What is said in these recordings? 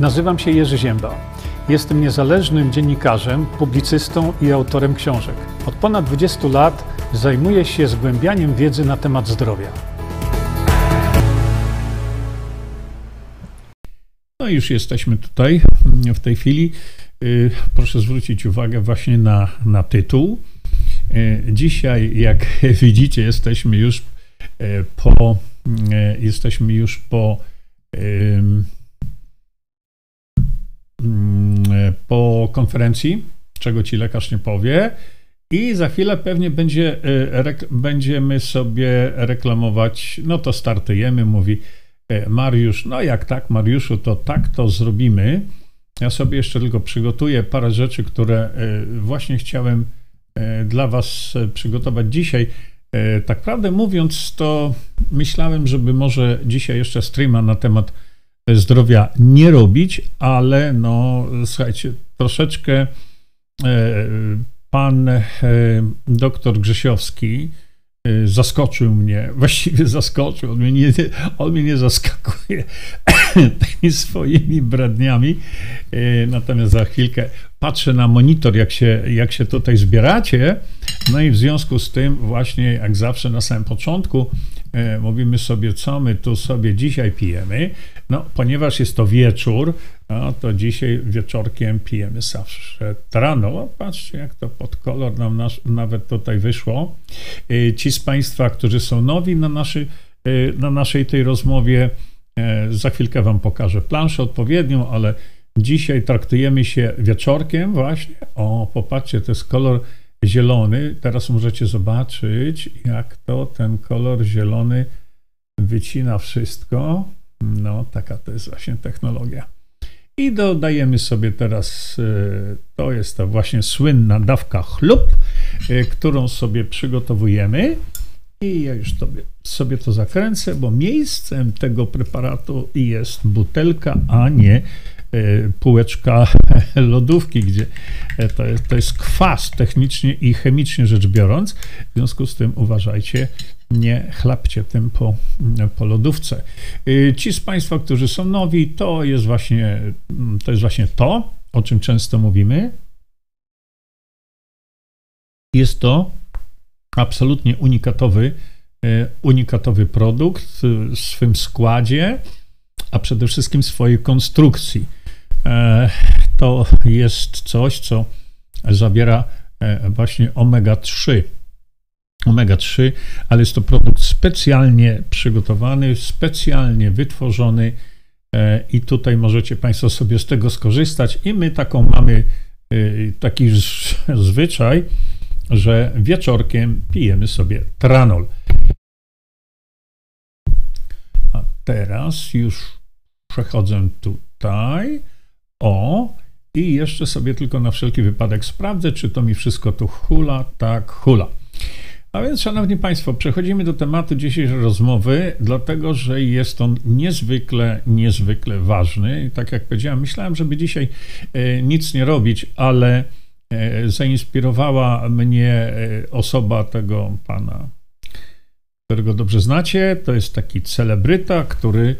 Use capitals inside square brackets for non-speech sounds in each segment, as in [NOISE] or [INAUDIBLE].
Nazywam się Jerzy Ziemba. Jestem niezależnym dziennikarzem, publicystą i autorem książek. Od ponad 20 lat zajmuję się zgłębianiem wiedzy na temat zdrowia. No już jesteśmy tutaj w tej chwili. Y, proszę zwrócić uwagę właśnie na, na tytuł. Y, dzisiaj, jak [LAUGHS] widzicie, jesteśmy już y, po, jesteśmy już po po konferencji, czego ci lekarz nie powie. I za chwilę pewnie będzie, e, będziemy sobie reklamować, no to startujemy, mówi e, Mariusz, no jak tak Mariuszu, to tak to zrobimy. Ja sobie jeszcze tylko przygotuję parę rzeczy, które e, właśnie chciałem dla Was przygotować dzisiaj. Tak prawdę mówiąc, to myślałem, żeby może dzisiaj jeszcze streama na temat zdrowia nie robić, ale no słuchajcie, troszeczkę e, pan e, doktor Grzesiowski e, zaskoczył mnie, [LAUGHS] właściwie zaskoczył, on mnie nie, on mnie nie zaskakuje [COUGHS] tymi swoimi bradniami, natomiast za chwilkę patrzę na monitor, jak się, jak się tutaj zbieracie, no i w związku z tym właśnie jak zawsze na samym początku mówimy sobie, co my tu sobie dzisiaj pijemy, no, ponieważ jest to wieczór, no, to dzisiaj wieczorkiem pijemy zawsze rano. Patrzcie, jak to pod kolor nam nasz, nawet tutaj wyszło. Y, ci z Państwa, którzy są nowi na, naszy, y, na naszej tej rozmowie, y, za chwilkę Wam pokażę planszę odpowiednią, ale dzisiaj traktujemy się wieczorkiem właśnie. O, popatrzcie, to jest kolor zielony. Teraz możecie zobaczyć, jak to ten kolor zielony wycina wszystko. No, taka to jest właśnie technologia. I dodajemy sobie teraz, e, to jest ta właśnie słynna dawka chlub, e, którą sobie przygotowujemy. I ja już sobie, sobie to zakręcę, bo miejscem tego preparatu jest butelka, a nie półeczka [LAUGHS] lodówki, gdzie e, to jest, to jest kwas technicznie i chemicznie rzecz biorąc. W związku z tym uważajcie, nie chlapcie tym po, po lodówce. E, ci z Państwa, którzy są nowi, to jest właśnie to, jest właśnie to o czym często mówimy. Jest to absolutnie unikatowy, unikatowy produkt w swym składzie, a przede wszystkim swojej konstrukcji. E, to jest coś, co zawiera e, właśnie omega-3. Omega-3, ale jest to produkt specjalnie przygotowany, specjalnie wytworzony e, i tutaj możecie Państwo sobie z tego skorzystać. I my taką mamy taki zwyczaj, że wieczorkiem pijemy sobie tranol. A teraz już przechodzę tutaj. O, i jeszcze sobie tylko na wszelki wypadek sprawdzę, czy to mi wszystko tu hula. Tak, hula. A więc, Szanowni Państwo, przechodzimy do tematu dzisiejszej rozmowy, dlatego że jest on niezwykle, niezwykle ważny. Tak jak powiedziałem, myślałem, żeby dzisiaj e, nic nie robić, ale e, zainspirowała mnie e, osoba tego pana, którego dobrze znacie. To jest taki celebryta, który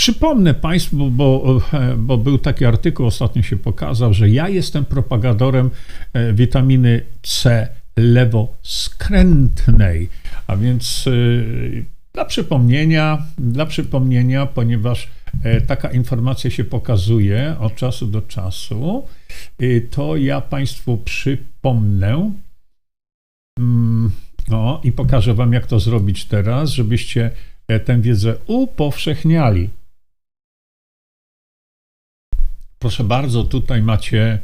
przypomnę Państwu, bo, bo był taki artykuł, ostatnio się pokazał, że ja jestem propagatorem e, witaminy C lewoskrętnej. A więc y, dla przypomnienia, dla przypomnienia, ponieważ e, taka informacja się pokazuje od czasu do czasu, to ja Państwu przypomnę. Mm, o, i pokażę Wam, jak to zrobić teraz, żebyście E, tę wiedzę upowszechniali. Proszę bardzo, tutaj macie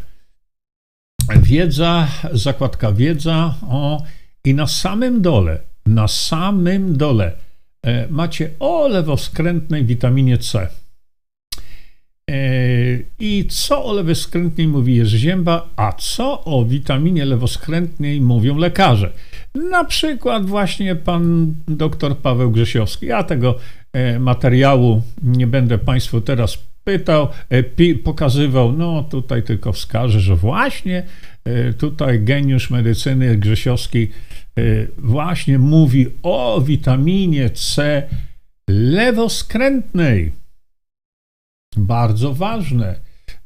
wiedza, zakładka wiedza, o, i na samym dole, na samym dole e, macie o lewoskrętnej witaminie C. E, I co o lewoskrętnej mówi Jerzy Zięba, a co o witaminie lewoskrętnej mówią lekarze? Na przykład właśnie pan dr Paweł Grzesiowski. Ja tego e, materiału nie będę Państwu teraz pytał, e, pokazywał. No tutaj tylko wskażę, że właśnie e, tutaj geniusz medycyny Grzesiowski właśnie mówi o witaminie C lewoskrętnej. Bardzo ważne.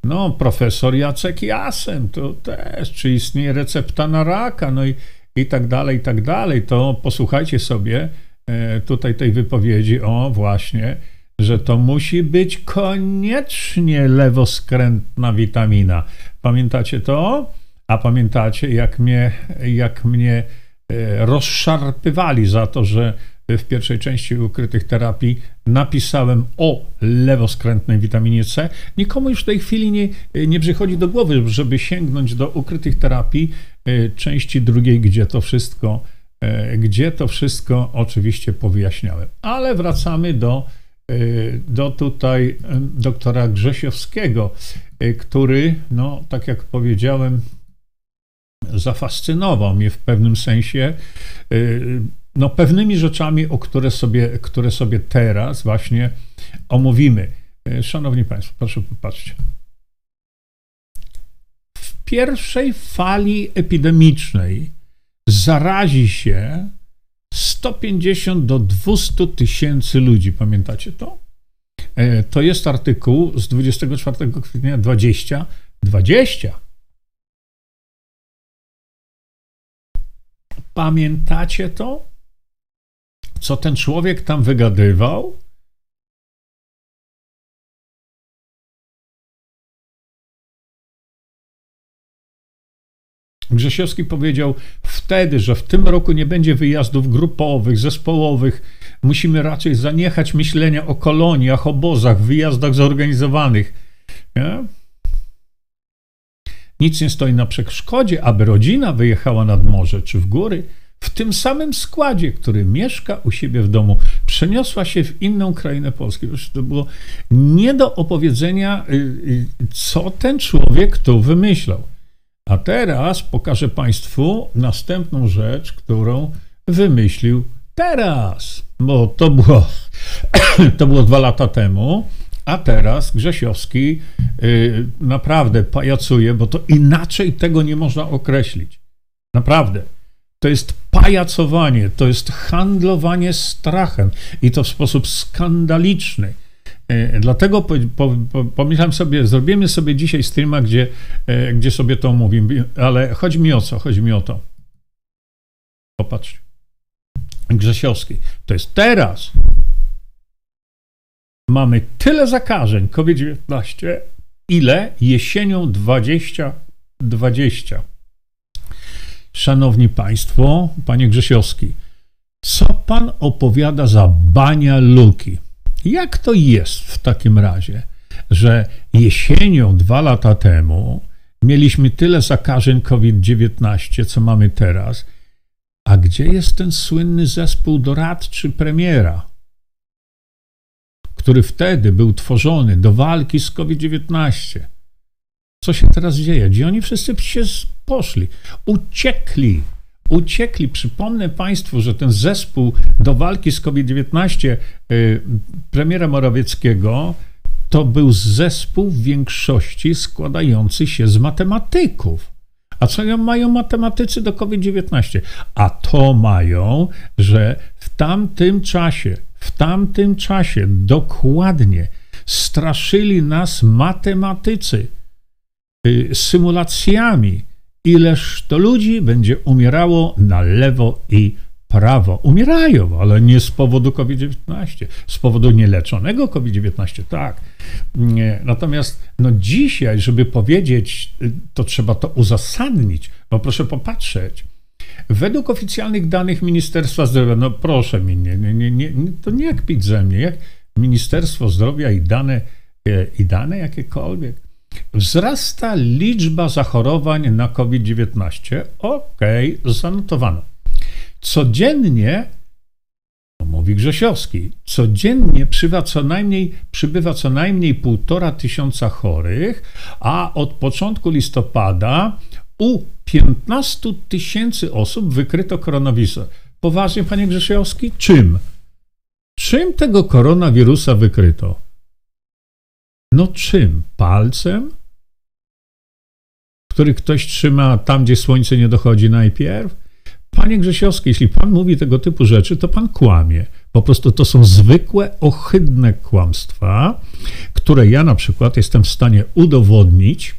No, profesor Jacek Jasem, to też, czy istnieje recepta na raka, no i, i tak dalej, i tak dalej. To posłuchajcie sobie e, tutaj tej wypowiedzi, o właśnie, że to musi być koniecznie lewoskrętna witamina. Pamiętacie to? A pamiętacie, jak mnie, jak mnie e, rozszarpywali za to, że w pierwszej części ukrytych terapii napisałem o lewoskrętnej witaminie C. Nikomu już w tej chwili nie, nie przychodzi do głowy, żeby sięgnąć do ukrytych terapii e, części drugiej, gdzie to wszystko, e, gdzie to wszystko oczywiście powyjaśniałem. Ale wracamy do, do tutaj doktora Grzesiowskiego, który, no tak jak powiedziałem, zafascynował mnie w pewnym sensie no, pewnymi rzeczami, o które sobie, które sobie teraz właśnie omówimy. Szanowni Państwo, proszę popatrzcie. W pierwszej fali epidemicznej zarazi się 150 do 200 tysięcy ludzi. Pamiętacie to? E, to jest artykuł z 24 kwietnia 20. 20. Pamiętacie to? co ten człowiek tam wygadywał? Grzesiowski powiedział wtedy, że w tym roku nie będzie wyjazdów grupowych, zespołowych. Musimy raczej zaniechać myślenia o koloniach, obozach, wyjazdach zorganizowanych. Nie? Nic nie stoi na przeszkodzie, aby rodzina wyjechała nad morze czy w góry w tym samym składzie, który mieszka u siebie w domu, przeniosła się w inną krainę Polski. To było nie do opowiedzenia, y, y, co ten człowiek tu wymyślał. A teraz pokażę Państwu następną rzecz, którą wymyślił teraz, bo to było, [COUGHS] to było dwa lata temu. A teraz Grzesiowski yy, naprawdę pajacuje, bo to inaczej tego nie można określić. Naprawdę. To jest pajacowanie, to jest handlowanie strachem i to w sposób skandaliczny. E, dlatego po, po, po, pomyślałem sobie, zrobimy sobie dzisiaj streama, gdzie, e, gdzie sobie to mówimy, ale chodzi mi o co? Chodzi mi o to. Popatrz. Grzesiowski. To jest teraz. Mamy tyle zakażeń COVID-19, ile jesienią 2020. Szanowni Państwo, Panie Grzesiowski, co Pan opowiada za bania luki? Jak to jest w takim razie, że jesienią dwa lata temu mieliśmy tyle zakażeń COVID-19, co mamy teraz, a gdzie jest ten słynny zespół doradczy premiera, który wtedy był tworzony do walki z COVID-19? Co się teraz dzieje? Gdzie oni wszyscy się poszli? Uciekli. Uciekli. Przypomnę Państwu, że ten zespół do walki z COVID-19 y, premiera Morawieckiego to był zespół w większości składający się z matematyków. A co mają matematycy do COVID-19? A to mają, że w tamtym czasie, w tamtym czasie dokładnie straszyli nas matematycy Y, symulacjami, ileż to ludzi będzie umierało na lewo i prawo. Umierają, ale nie z powodu COVID-19, z powodu nieleczonego COVID-19, tak. Nie. Natomiast no dzisiaj, żeby powiedzieć, y, to trzeba to uzasadnić, bo proszę popatrzeć. Według oficjalnych danych Ministerstwa Zdrowia, no proszę mi, nie, nie, nie, to nie jak pić ze mnie, jak Ministerstwo Zdrowia i dane, e, i dane jakiekolwiek, Wzrasta liczba zachorowań na COVID-19. Ok, zanotowano. Codziennie, mówi Grzesiowski, codziennie przybywa co najmniej, przybywa co najmniej półtora tysiąca chorych, a od początku listopada u 15 tysięcy osób wykryto koronawirusa. Poważnie, panie Grzesiowski? Czym? Czym tego koronawirusa wykryto? No czym? Palcem? Który ktoś trzyma tam, gdzie słońce nie dochodzi najpierw? Panie Grzesiowski, jeśli pan mówi tego typu rzeczy, to pan kłamie. Po prostu to są zwykłe, ohydne kłamstwa, które ja na przykład jestem w stanie udowodnić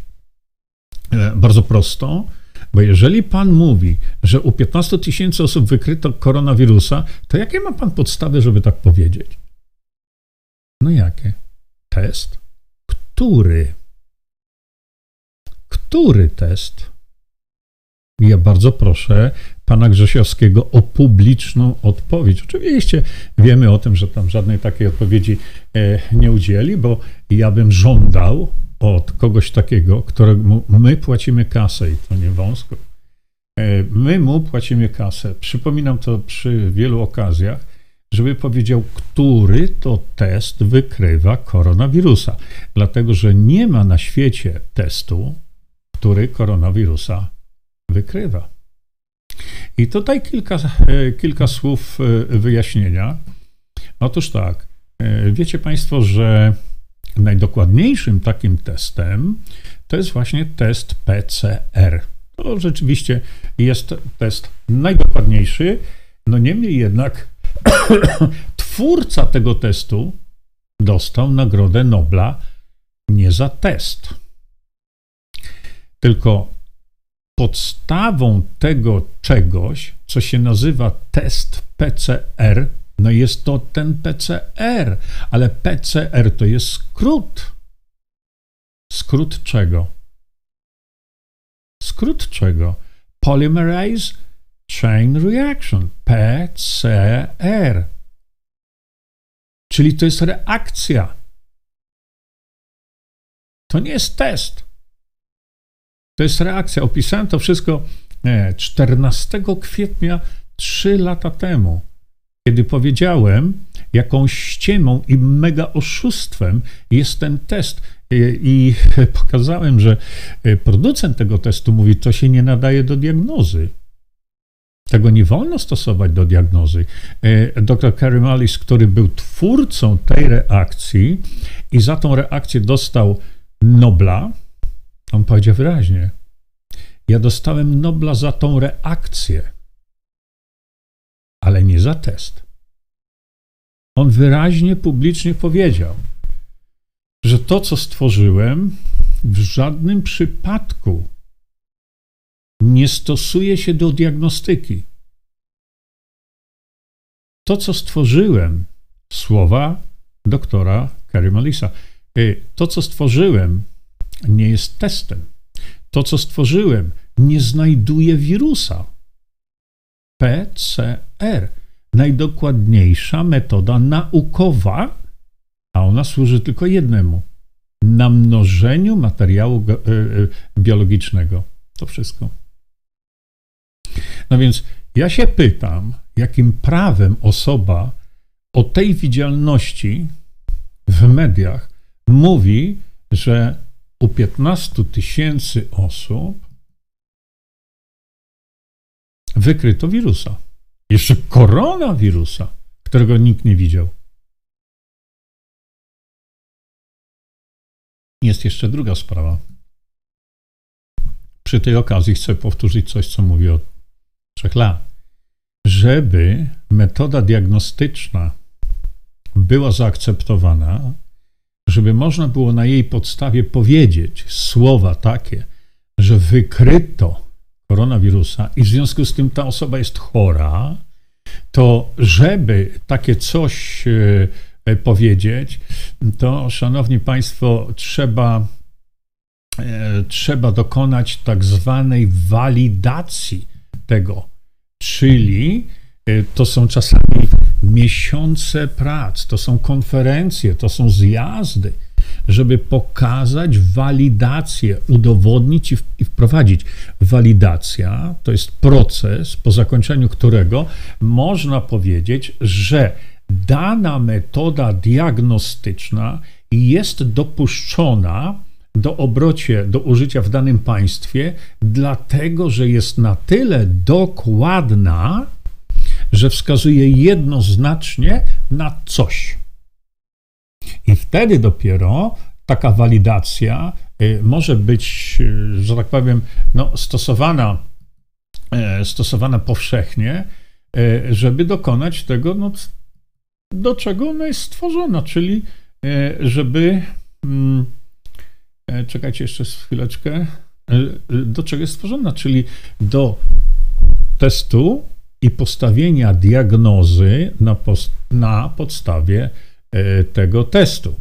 e, bardzo prosto, bo jeżeli pan mówi, że u 15 tysięcy osób wykryto koronawirusa, to jakie ma pan podstawy, żeby tak powiedzieć? No jakie? Test? Który? Który test? Ja bardzo proszę pana Grzesiowskiego o publiczną odpowiedź. Oczywiście wiemy o tym, że tam żadnej takiej odpowiedzi e, nie udzieli, bo ja bym żądał od kogoś takiego, któremu my płacimy kasę i to nie wąsko. E, my mu płacimy kasę. Przypominam to przy wielu okazjach, żeby powiedział, który to test wykrywa koronawirusa. Dlatego, że nie ma na świecie testu, który koronawirusa wykrywa. I tutaj kilka, e, kilka słów e, wyjaśnienia. Otóż tak, wiecie Państwo, że najdokładniejszym takim testem to jest właśnie test PCR. To rzeczywiście jest test najdokładniejszy. No niemniej jednak [COUGHS] twórca tego testu dostał Nagrodę Nobla nie za test, tylko podstawą tego czegoś, co się nazywa test PCR, no jest to ten PCR, ale PCR to jest skrót. Skrót czego? Skrót czego? Polymerase Chain Reaction, PCR. Czyli to jest reakcja. To nie jest test. To jest reakcja. Opisałem to wszystko 14 kwietnia 3 lata temu kiedy powiedziałem, jaką ściemą i mega oszustwem jest ten test. I [LAUGHS] pokazałem, że producent tego testu mówi, to się nie nadaje do diagnozy. Tego nie wolno stosować do diagnozy. Dr Kerry Mullis, który był twórcą tej reakcji i za tą reakcję dostał Nobla, on powiedział wyraźnie: Ja dostałem Nobla za tą reakcję ale nie za test. On wyraźnie, publicznie powiedział, że to, co stworzyłem, w żadnym przypadku nie stosuje się do diagnostyki. To, co stworzyłem, słowa doktora Kerry Malisa, y, to, co stworzyłem, nie jest testem. To, co stworzyłem, nie znajduje wirusa. PCR. Najdokładniejsza metoda naukowa, a ona służy tylko jednemu namnożeniu materiału e, e, biologicznego. To wszystko. No więc ja się pytam, jakim prawem osoba o tej widzialności w mediach mówi, że u 15 tysięcy osób wykryto wirusa. Jeszcze koronawirusa, którego nikt nie widział. Jest jeszcze druga sprawa. Przy tej okazji chcę powtórzyć coś, co mówię od trzech lat. Żeby metoda diagnostyczna była zaakceptowana, żeby można było na jej podstawie powiedzieć słowa takie, że wykryto koronawirusa i w związku z tym ta osoba jest chora, to żeby takie coś e, powiedzieć, to szanowni państwo, trzeba, e, trzeba dokonać tak zwanej walidacji tego, czyli e, to są czasami miesiące prac, to są konferencje, to są zjazdy żeby pokazać walidację, udowodnić i wprowadzić. Walidacja to jest proces, po zakończeniu którego można powiedzieć, że dana metoda diagnostyczna jest dopuszczona do obrocie, do użycia w danym państwie, dlatego że jest na tyle dokładna, że wskazuje jednoznacznie na coś. I wtedy dopiero taka walidacja y, może być, y, że tak powiem, no, stosowana, e, stosowana powszechnie, żeby dokonać tego, no, do czego ona jest stworzona, czyli żeby mm, czekajcie jeszcze chwileczkę, e, do czego jest stworzona, czyli do testu i postawienia diagnozy na, post, na podstawie tego testu.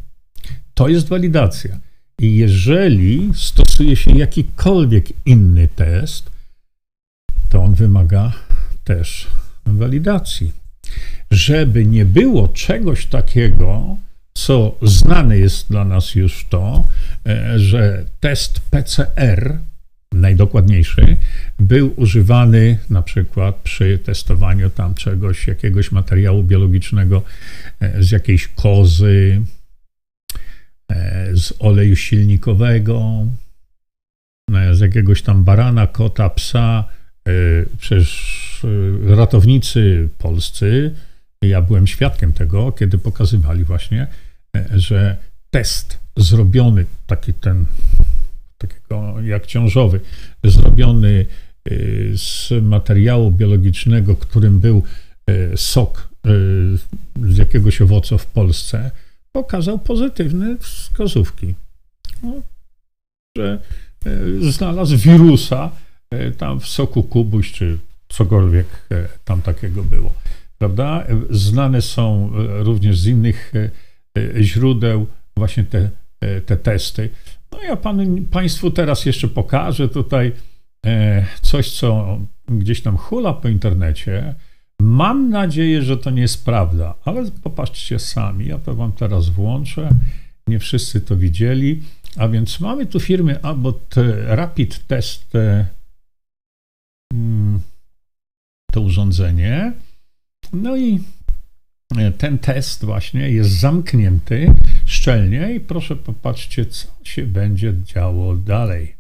To jest walidacja. I jeżeli stosuje się jakikolwiek inny test, to on wymaga też walidacji. Żeby nie było czegoś takiego, co znane jest dla nas już to, e, że test PCR, najdokładniejszy, był używany na przykład przy testowaniu tam czegoś, jakiegoś materiału biologicznego e, z jakiejś kozy, e, z oleju silnikowego, z jakiegoś tam barana, kota, psa, przecież ratownicy polscy, ja byłem świadkiem tego, kiedy pokazywali właśnie, że test zrobiony, taki ten, takiego jak ciążowy, zrobiony y, z materiału biologicznego, którym był y, sok y, z jakiegoś owocu w Polsce, pokazał pozytywne wskazówki. No, że znalazł wirusa tam w soku kubuś, czy cokolwiek tam takiego było. Prawda? Znane są również z innych źródeł właśnie te, te testy. No ja panu, Państwu teraz jeszcze pokażę tutaj coś, co gdzieś tam hula po internecie. Mam nadzieję, że to nie jest prawda, ale popatrzcie sami. Ja to Wam teraz włączę. Nie wszyscy to widzieli. A więc mamy tu firmy Abbott Rapid Test. Hmm, to urządzenie. No i e, ten test właśnie jest zamknięty szczelnie i proszę popatrzcie, co się będzie działo dalej.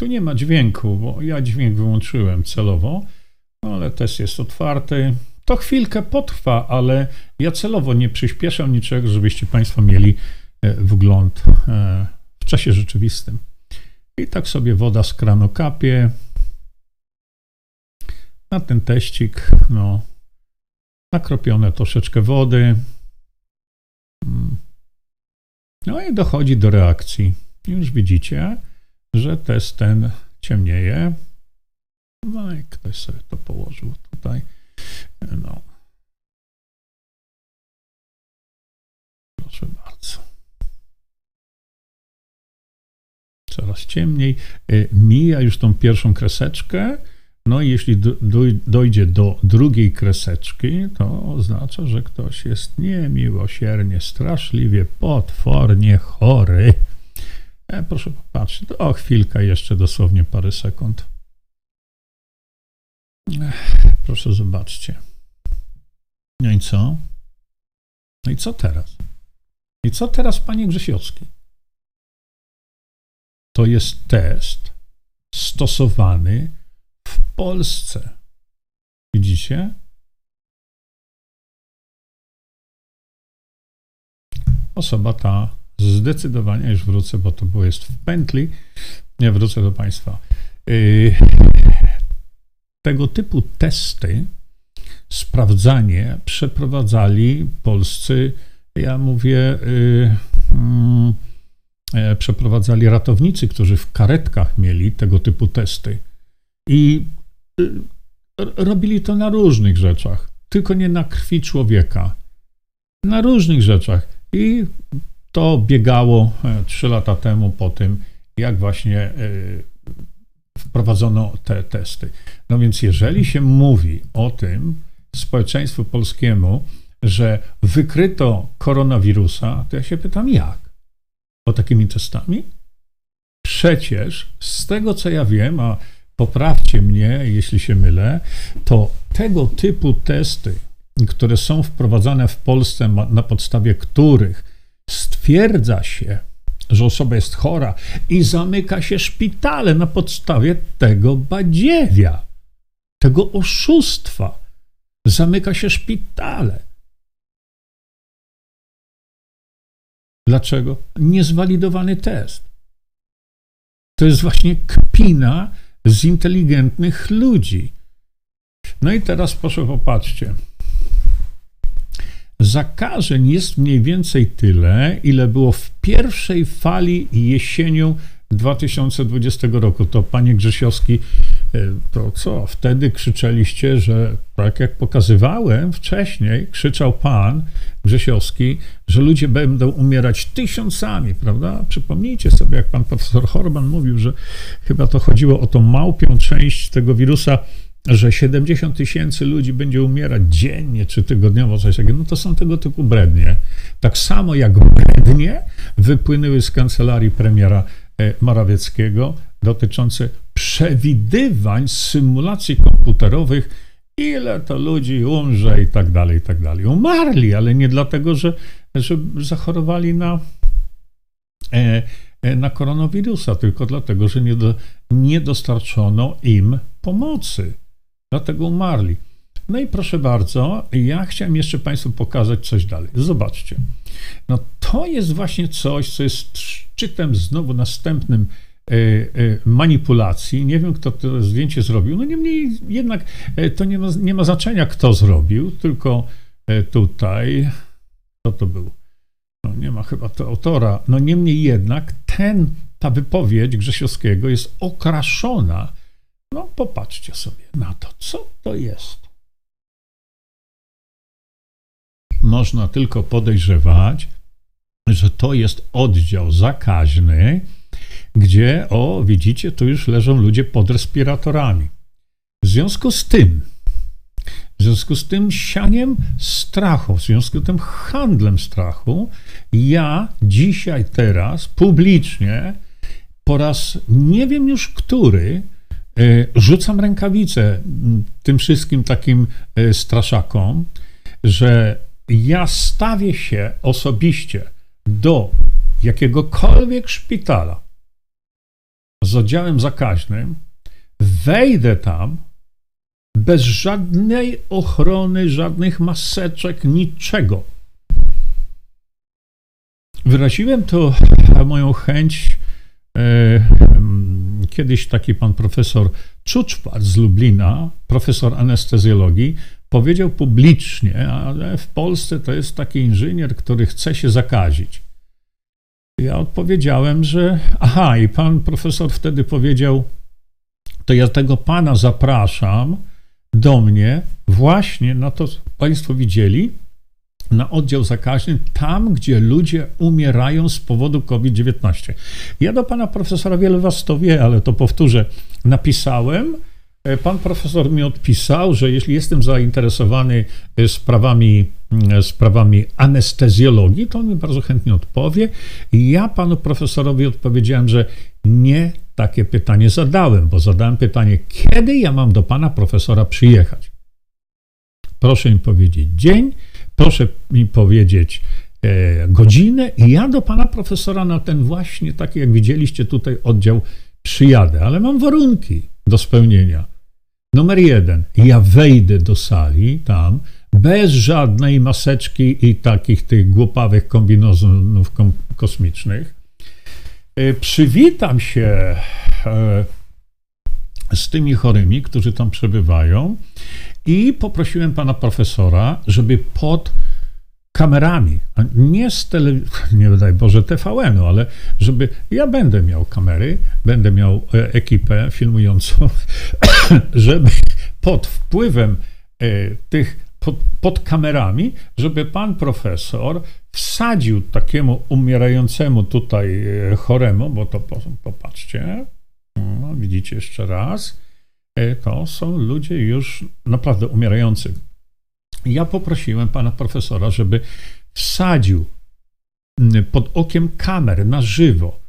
Tu nie ma dźwięku, bo ja dźwięk wyłączyłem celowo, ale test jest otwarty. To chwilkę potrwa, ale ja celowo nie przyspieszam niczego, żebyście Państwo mieli e, wgląd e, w czasie rzeczywistym. I tak sobie woda z kranu kapie. Na ten teścik, no, nakropione troszeczkę wody. Mm. No i dochodzi do reakcji. Już widzicie, że test ten ciemnieje. No i ktoś sobie to położył tutaj. No. Proszę bardzo. coraz ciemniej. Y, mija już tą pierwszą kreseczkę. No i jeśli dojdzie do drugiej kreseczki, to oznacza, że ktoś jest niemiłosiernie, straszliwie, potwornie chory. E, proszę popatrzeć, o chwilkę jeszcze, dosłownie parę sekund. Proszę zobaczcie. No i co? No i co teraz? I co teraz, panie Grzesiowski? to jest test stosowany Polsce. Widzicie? Osoba ta zdecydowanie, już wrócę, bo to było jest w pętli, nie wrócę do Państwa. Yy, tego typu testy, sprawdzanie przeprowadzali polscy, ja mówię, yy, yy, E, przeprowadzali ratownicy, którzy w karetkach mieli tego typu testy. I y, robili to na różnych rzeczach, tylko nie na krwi człowieka. Na różnych rzeczach. I to biegało e, trzy lata temu po tym, jak właśnie e, wprowadzono te testy. No więc jeżeli się mówi o tym społeczeństwu polskiemu, że wykryto koronawirusa, to ja się pytam jak? o takimi testami? Przecież z tego co ja wiem, a poprawcie mnie, jeśli się mylę, to tego typu testy, które są wprowadzane w Polsce, na podstawie których stwierdza się, że osoba jest chora i zamyka się szpitale na podstawie tego badziewia, tego oszustwa. Zamyka się szpitale. Dlaczego? Niezwalidowany test. To jest właśnie kpina z inteligentnych ludzi. No i teraz proszę popatrzcie. zakażeń jest mniej więcej tyle, ile było w pierwszej fali jesienią 2020 roku. To panie Grzesiowski, to co? Wtedy krzyczeliście, że tak jak pokazywałem wcześniej, krzyczał pan Grzesiowski, że ludzie będą umierać tysiącami, prawda? Przypomnijcie sobie, jak pan profesor Horban mówił, że chyba to chodziło o tą małpią część tego wirusa, że 70 tysięcy ludzi będzie umierać dziennie czy tygodniowo, coś takiego, no to są tego typu brednie. Tak samo jak brednie wypłynęły z kancelarii premiera E, Morawieckiego dotyczące przewidywań symulacji komputerowych, ile to ludzi umrze i tak dalej, i tak dalej. Umarli, ale nie dlatego, że, że zachorowali na, e, e, na koronawirusa, tylko dlatego, że nie, do, nie dostarczono im pomocy. Dlatego umarli. No i proszę bardzo, ja chciałem jeszcze Państwu pokazać coś dalej. Zobaczcie. No to jest właśnie coś, co jest szczytem znowu następnym manipulacji. Nie wiem, kto to zdjęcie zrobił. No niemniej jednak e, to nie ma, nie ma znaczenia, kto zrobił, tylko tutaj, kto to był? No nie ma chyba to autora. No niemniej jednak ten, ta wypowiedź Grzesiowskiego jest okraszona. No popatrzcie sobie na to, co to jest. można tylko podejrzewać, że to jest oddział zakaźny, gdzie, o, widzicie, tu już leżą ludzie pod respiratorami. W związku z tym, w związku z tym sianiem strachu, w związku z tym handlem strachu, ja dzisiaj, teraz, publicznie, po raz nie wiem już który, e, rzucam rękawice tym wszystkim takim e, straszakom, że ja stawię się osobiście do jakiegokolwiek szpitala z oddziałem zakaźnym, wejdę tam bez żadnej ochrony, żadnych maseczek, niczego. Wyraziłem to moją chęć. E, kiedyś taki pan profesor Czuczwar z Lublina, profesor anestezjologii, powiedział publicznie, ale w Polsce to jest taki inżynier, który chce się zakazić. Ja odpowiedziałem, że aha, i pan profesor wtedy powiedział, to ja tego pana zapraszam do mnie właśnie na to, państwo widzieli, na oddział zakaźny, tam, gdzie ludzie umierają z powodu COVID-19. Ja do pana profesora, wiele was to wie, ale to powtórzę, napisałem, E, pan profesor mi odpisał, że jeśli jestem zainteresowany e, sprawami, sprawami anestezjologii, to on mi bardzo chętnie odpowie. Ja panu profesorowi odpowiedziałem, że nie takie pytanie zadałem, bo zadałem pytanie, kiedy ja mam do pana profesora przyjechać. Proszę mi powiedzieć dzień, proszę mi powiedzieć e, godzinę i ja do pana profesora na ten właśnie, taki jak widzieliście tutaj oddział przyjadę, ale mam warunki do spełnienia. Numer jeden, ja wejdę do sali tam bez żadnej maseczki i takich tych głupawych kombinozonów kosmicznych. E, przywitam się e, z tymi chorymi, którzy tam przebywają i poprosiłem pana profesora, żeby pod kamerami, nie z tele, [LAUGHS] nie daj Boże TVN-u, ale żeby ja będę miał kamery, będę miał e, ekipę filmującą, [COUGHS] żeby pod wpływem tych, pod, pod kamerami, żeby pan profesor wsadził takiemu umierającemu tutaj e, choremu, bo to popatrzcie, no, widzicie jeszcze raz, to są ludzie już naprawdę umierający. Ja poprosiłem pana profesora, żeby wsadził pod okiem kamer na żywo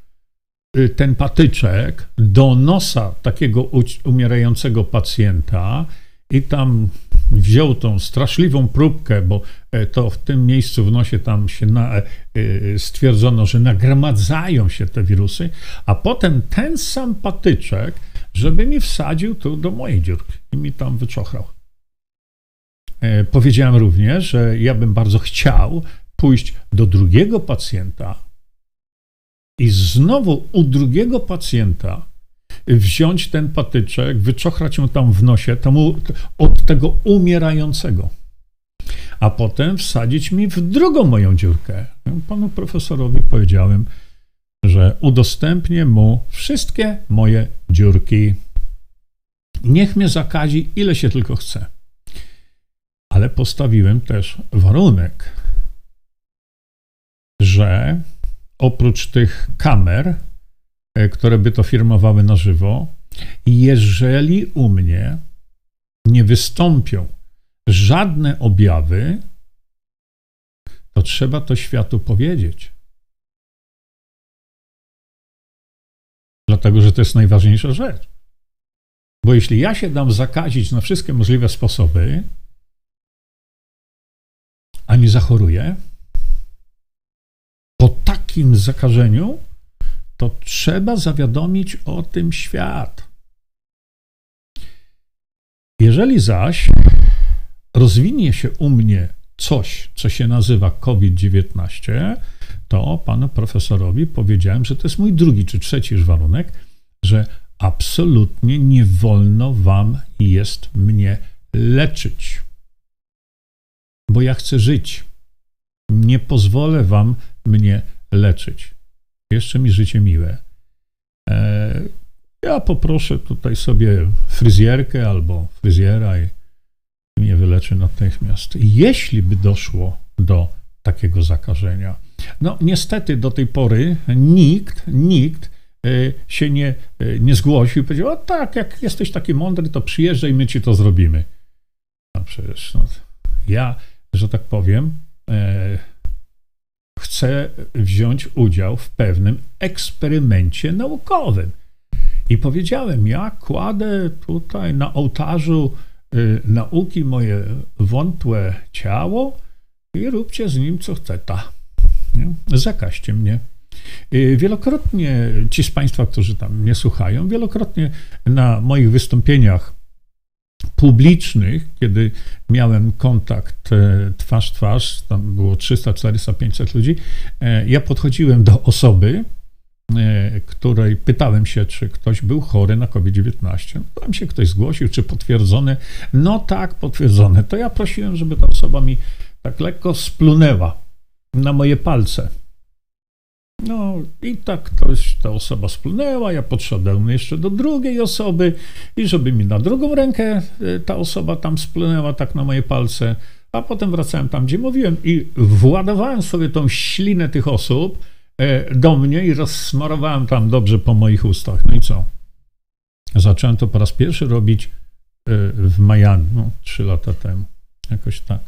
y, ten patyczek do nosa takiego umierającego pacjenta i tam wziął tą straszliwą próbkę, bo e, to w tym miejscu w nosie tam się na, e, e, stwierdzono, że nagromadzają się te wirusy, a potem ten sam patyczek, żeby mi wsadził tu do mojej dziurki i mi tam wyczochrał. Powiedziałem również, że ja bym bardzo chciał pójść do drugiego pacjenta i znowu u drugiego pacjenta wziąć ten patyczek, wyczochrać mu tam w nosie temu, od tego umierającego. a potem wsadzić mi w drugą moją dziurkę. Panu profesorowi powiedziałem, że udostępnię mu wszystkie moje dziurki. Niech mnie zakazi, ile się tylko chce. Ale postawiłem też warunek, że oprócz tych kamer, które by to firmowały na żywo, jeżeli u mnie nie wystąpią żadne objawy, to trzeba to światu powiedzieć. Dlatego, że to jest najważniejsza rzecz. Bo jeśli ja się dam zakazić na wszystkie możliwe sposoby, a nie zachoruję, po takim zakażeniu, to trzeba zawiadomić o tym świat. Jeżeli zaś rozwinie się u mnie coś, co się nazywa COVID-19, to panu profesorowi powiedziałem, że to jest mój drugi czy trzeci już warunek, że absolutnie nie wolno wam jest mnie leczyć, bo ja chcę żyć. Nie pozwolę wam mnie leczyć. Jeszcze mi życie miłe. E, ja poproszę tutaj sobie fryzjerkę albo fryzjera i mnie wyleczy natychmiast. Jeśli by doszło do takiego zakażenia. No niestety do tej pory nikt, nikt e, się nie, e, nie zgłosił i powiedział, o tak, jak jesteś taki mądry, to przyjeżdżaj, my ci to zrobimy. No przecież no, ja, że tak powiem, e, chcę wziąć udział w pewnym eksperymencie naukowym. I powiedziałem, ja kładę tutaj na ołtarzu y, nauki moje wątłe ciało i róbcie z nim co chcecie. Zakaźcie mnie. Y, wielokrotnie ci z Państwa, którzy tam mnie słuchają, wielokrotnie na moich wystąpieniach publicznych, kiedy miałem kontakt e, twarz twarz, tam było 300, 400, 500 ludzi, e, ja podchodziłem do osoby, e, której pytałem się, czy ktoś był chory na COVID-19. Tam się ktoś zgłosił, czy potwierdzone. No tak, potwierdzone. To ja prosiłem, żeby ta osoba mi tak lekko splunęła na moje palce. No i tak ktoś, ta osoba splunęła, ja podszedłem jeszcze do drugiej osoby i żeby mi na drugą rękę y, ta osoba tam splunęła tak na moje palce, a potem wracałem tam, gdzie mówiłem i władowałem sobie tą ślinę tych osób e, do mnie i rozsmarowałem tam dobrze po moich ustach. No i co? Zacząłem to po raz pierwszy robić e, w Miami, no, trzy lata temu, jakoś tak.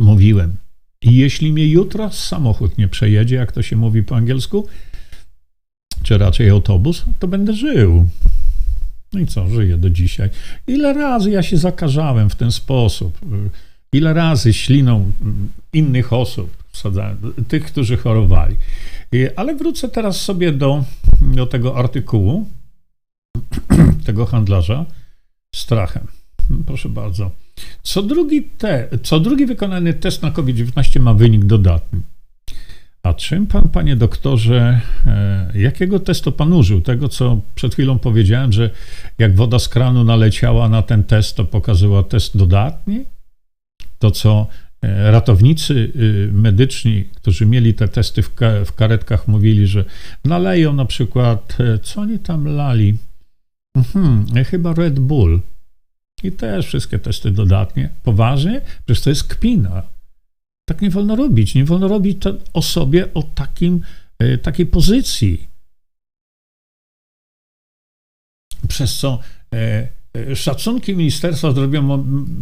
Mówiłem, i jeśli mnie jutro samochód nie przejedzie, jak to się mówi po angielsku, czy raczej autobus, to będę żył. No i co, żyję do dzisiaj. Ile razy ja się zakażałem w ten sposób? Ile razy śliną innych osób, tych, którzy chorowali. Ale wrócę teraz sobie do, do tego artykułu, [CLEARS THROAT] tego handlarza strachem. Proszę bardzo. Co drugi, te, co drugi wykonany test na COVID-19 ma wynik dodatni. A czym pan, panie doktorze, e, jakiego testu pan użył? Tego, co przed chwilą powiedziałem, że jak woda z kranu naleciała na ten test, to pokazała test dodatni? To, co e, ratownicy y, medyczni, którzy mieli te testy w, karetkach, mówili, że naleją na przykład, e, co oni tam lali? Mhm, chyba Red Bull i też wszystkie testy dodatnie. Poważnie? Przecież to jest kpina. Tak nie wolno robić. Nie wolno robić to osobie o takim, e, takiej pozycji. Przez co e, e, szacunki Ministerstwa Zdrowia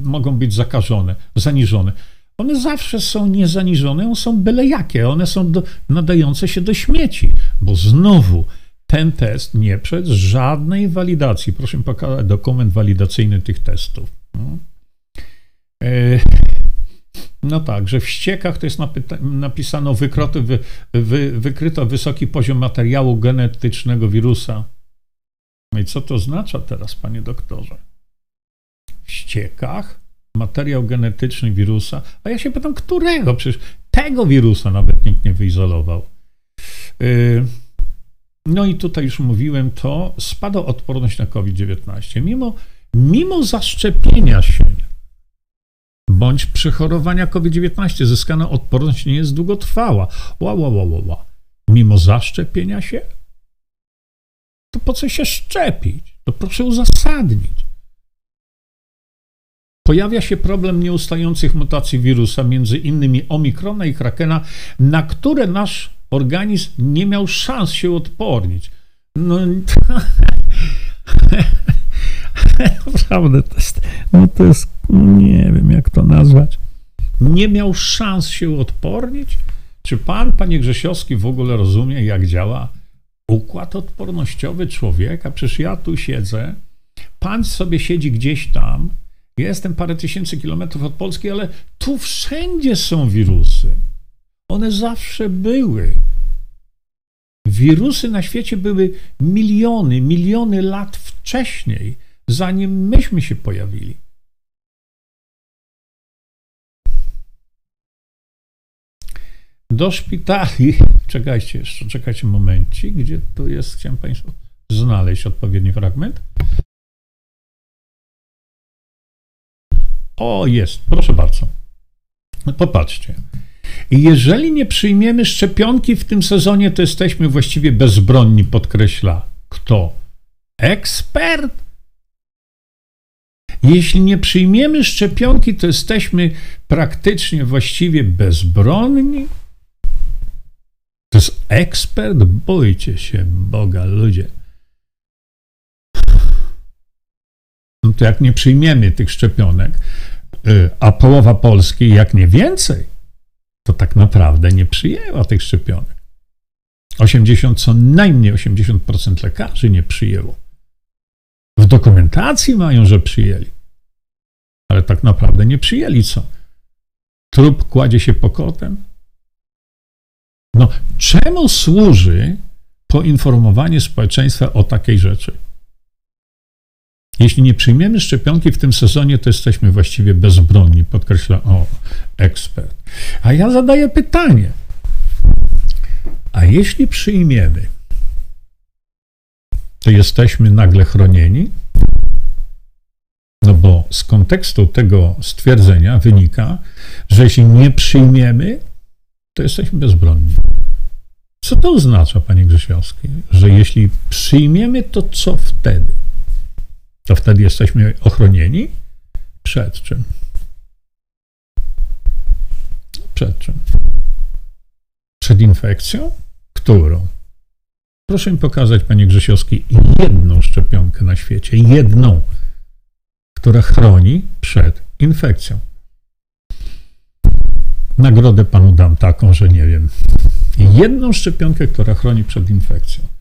mogą być zakażone, zaniżone. One zawsze są niezaniżone, one są byle jakie, one są do, nadające się do śmieci, bo znowu ten test nie przed żadnej walidacji. Proszę pokazać dokument walidacyjny tych testów. No, no tak, że w ściekach to jest napisano wykroty, wy, wy, wykryto wysoki poziom materiału genetycznego wirusa. No i co to oznacza teraz, panie doktorze? W ściekach materiał genetyczny wirusa, a ja się pytam, którego? Przecież tego wirusa nawet nikt nie wyizolował. Yy, no i tutaj już mówiłem to, spada odporność na COVID-19. Mimo, mimo zaszczepienia się bądź przechorowania COVID-19. Zyskana odporność nie jest długotrwała. Ła, ła, ła, ła, ła. Mimo zaszczepienia się? To po co się szczepić? To proszę uzasadnić. Pojawia się problem nieustających mutacji wirusa, między innymi omikrona i krakena, na które nasz organizm nie miał szans się odpornić. No, [LAUGHS] naprawdę, to jest, no to jest, nie wiem jak to nazwać. Nie miał szans się odpornić? Czy pan, panie Grzesiowski, w ogóle rozumie, jak działa układ odpornościowy człowieka? Przecież ja tu siedzę, pan sobie siedzi gdzieś tam, ja jestem parę tysięcy kilometrów od Polski, ale tu wszędzie są wirusy. One zawsze były. Wirusy na świecie były miliony, miliony lat wcześniej, zanim myśmy się pojawili. Do szpitali, [LAUGHS] czekajcie jeszcze, czekajcie momencik, gdzie tu jest, chciałem Państwu znaleźć odpowiedni fragment. O, jest, proszę bardzo. Popatrzcie. Jeżeli nie przyjmiemy szczepionki w tym sezonie, to jesteśmy właściwie bezbronni, podkreśla kto? Ekspert? Jeśli nie przyjmiemy szczepionki, to jesteśmy praktycznie właściwie bezbronni? To jest ekspert? Bójcie się Boga, ludzie. No to jak nie przyjmiemy tych szczepionek, y, a połowa Polski, jak nie więcej, to tak naprawdę nie przyjęła tych szczepionek. 80, co najmniej 80% lekarzy nie przyjęło. W dokumentacji mają, że przyjęli. Ale tak naprawdę nie przyjęli co? Trup kładzie się pokotem? No, czemu służy poinformowanie społeczeństwa o takiej rzeczy? Jeśli nie przyjmiemy szczepionki w tym sezonie, to jesteśmy właściwie bezbronni, podkreśla o ekspert. A ja zadaję pytanie. A jeśli przyjmiemy, to jesteśmy nagle chronieni? No bo z kontekstu tego stwierdzenia wynika, że jeśli nie przyjmiemy, to jesteśmy bezbronni. Co to oznacza, panie Grzesiowski? Że jeśli przyjmiemy, to co wtedy? To wtedy jesteśmy ochronieni? Przed czym? Przed czym? Przed infekcją? Którą? Proszę mi pokazać, panie Grzesiowski, jedną szczepionkę na świecie, jedną, która chroni przed infekcją. Nagrodę panu dam taką, że nie wiem. Jedną szczepionkę, która chroni przed infekcją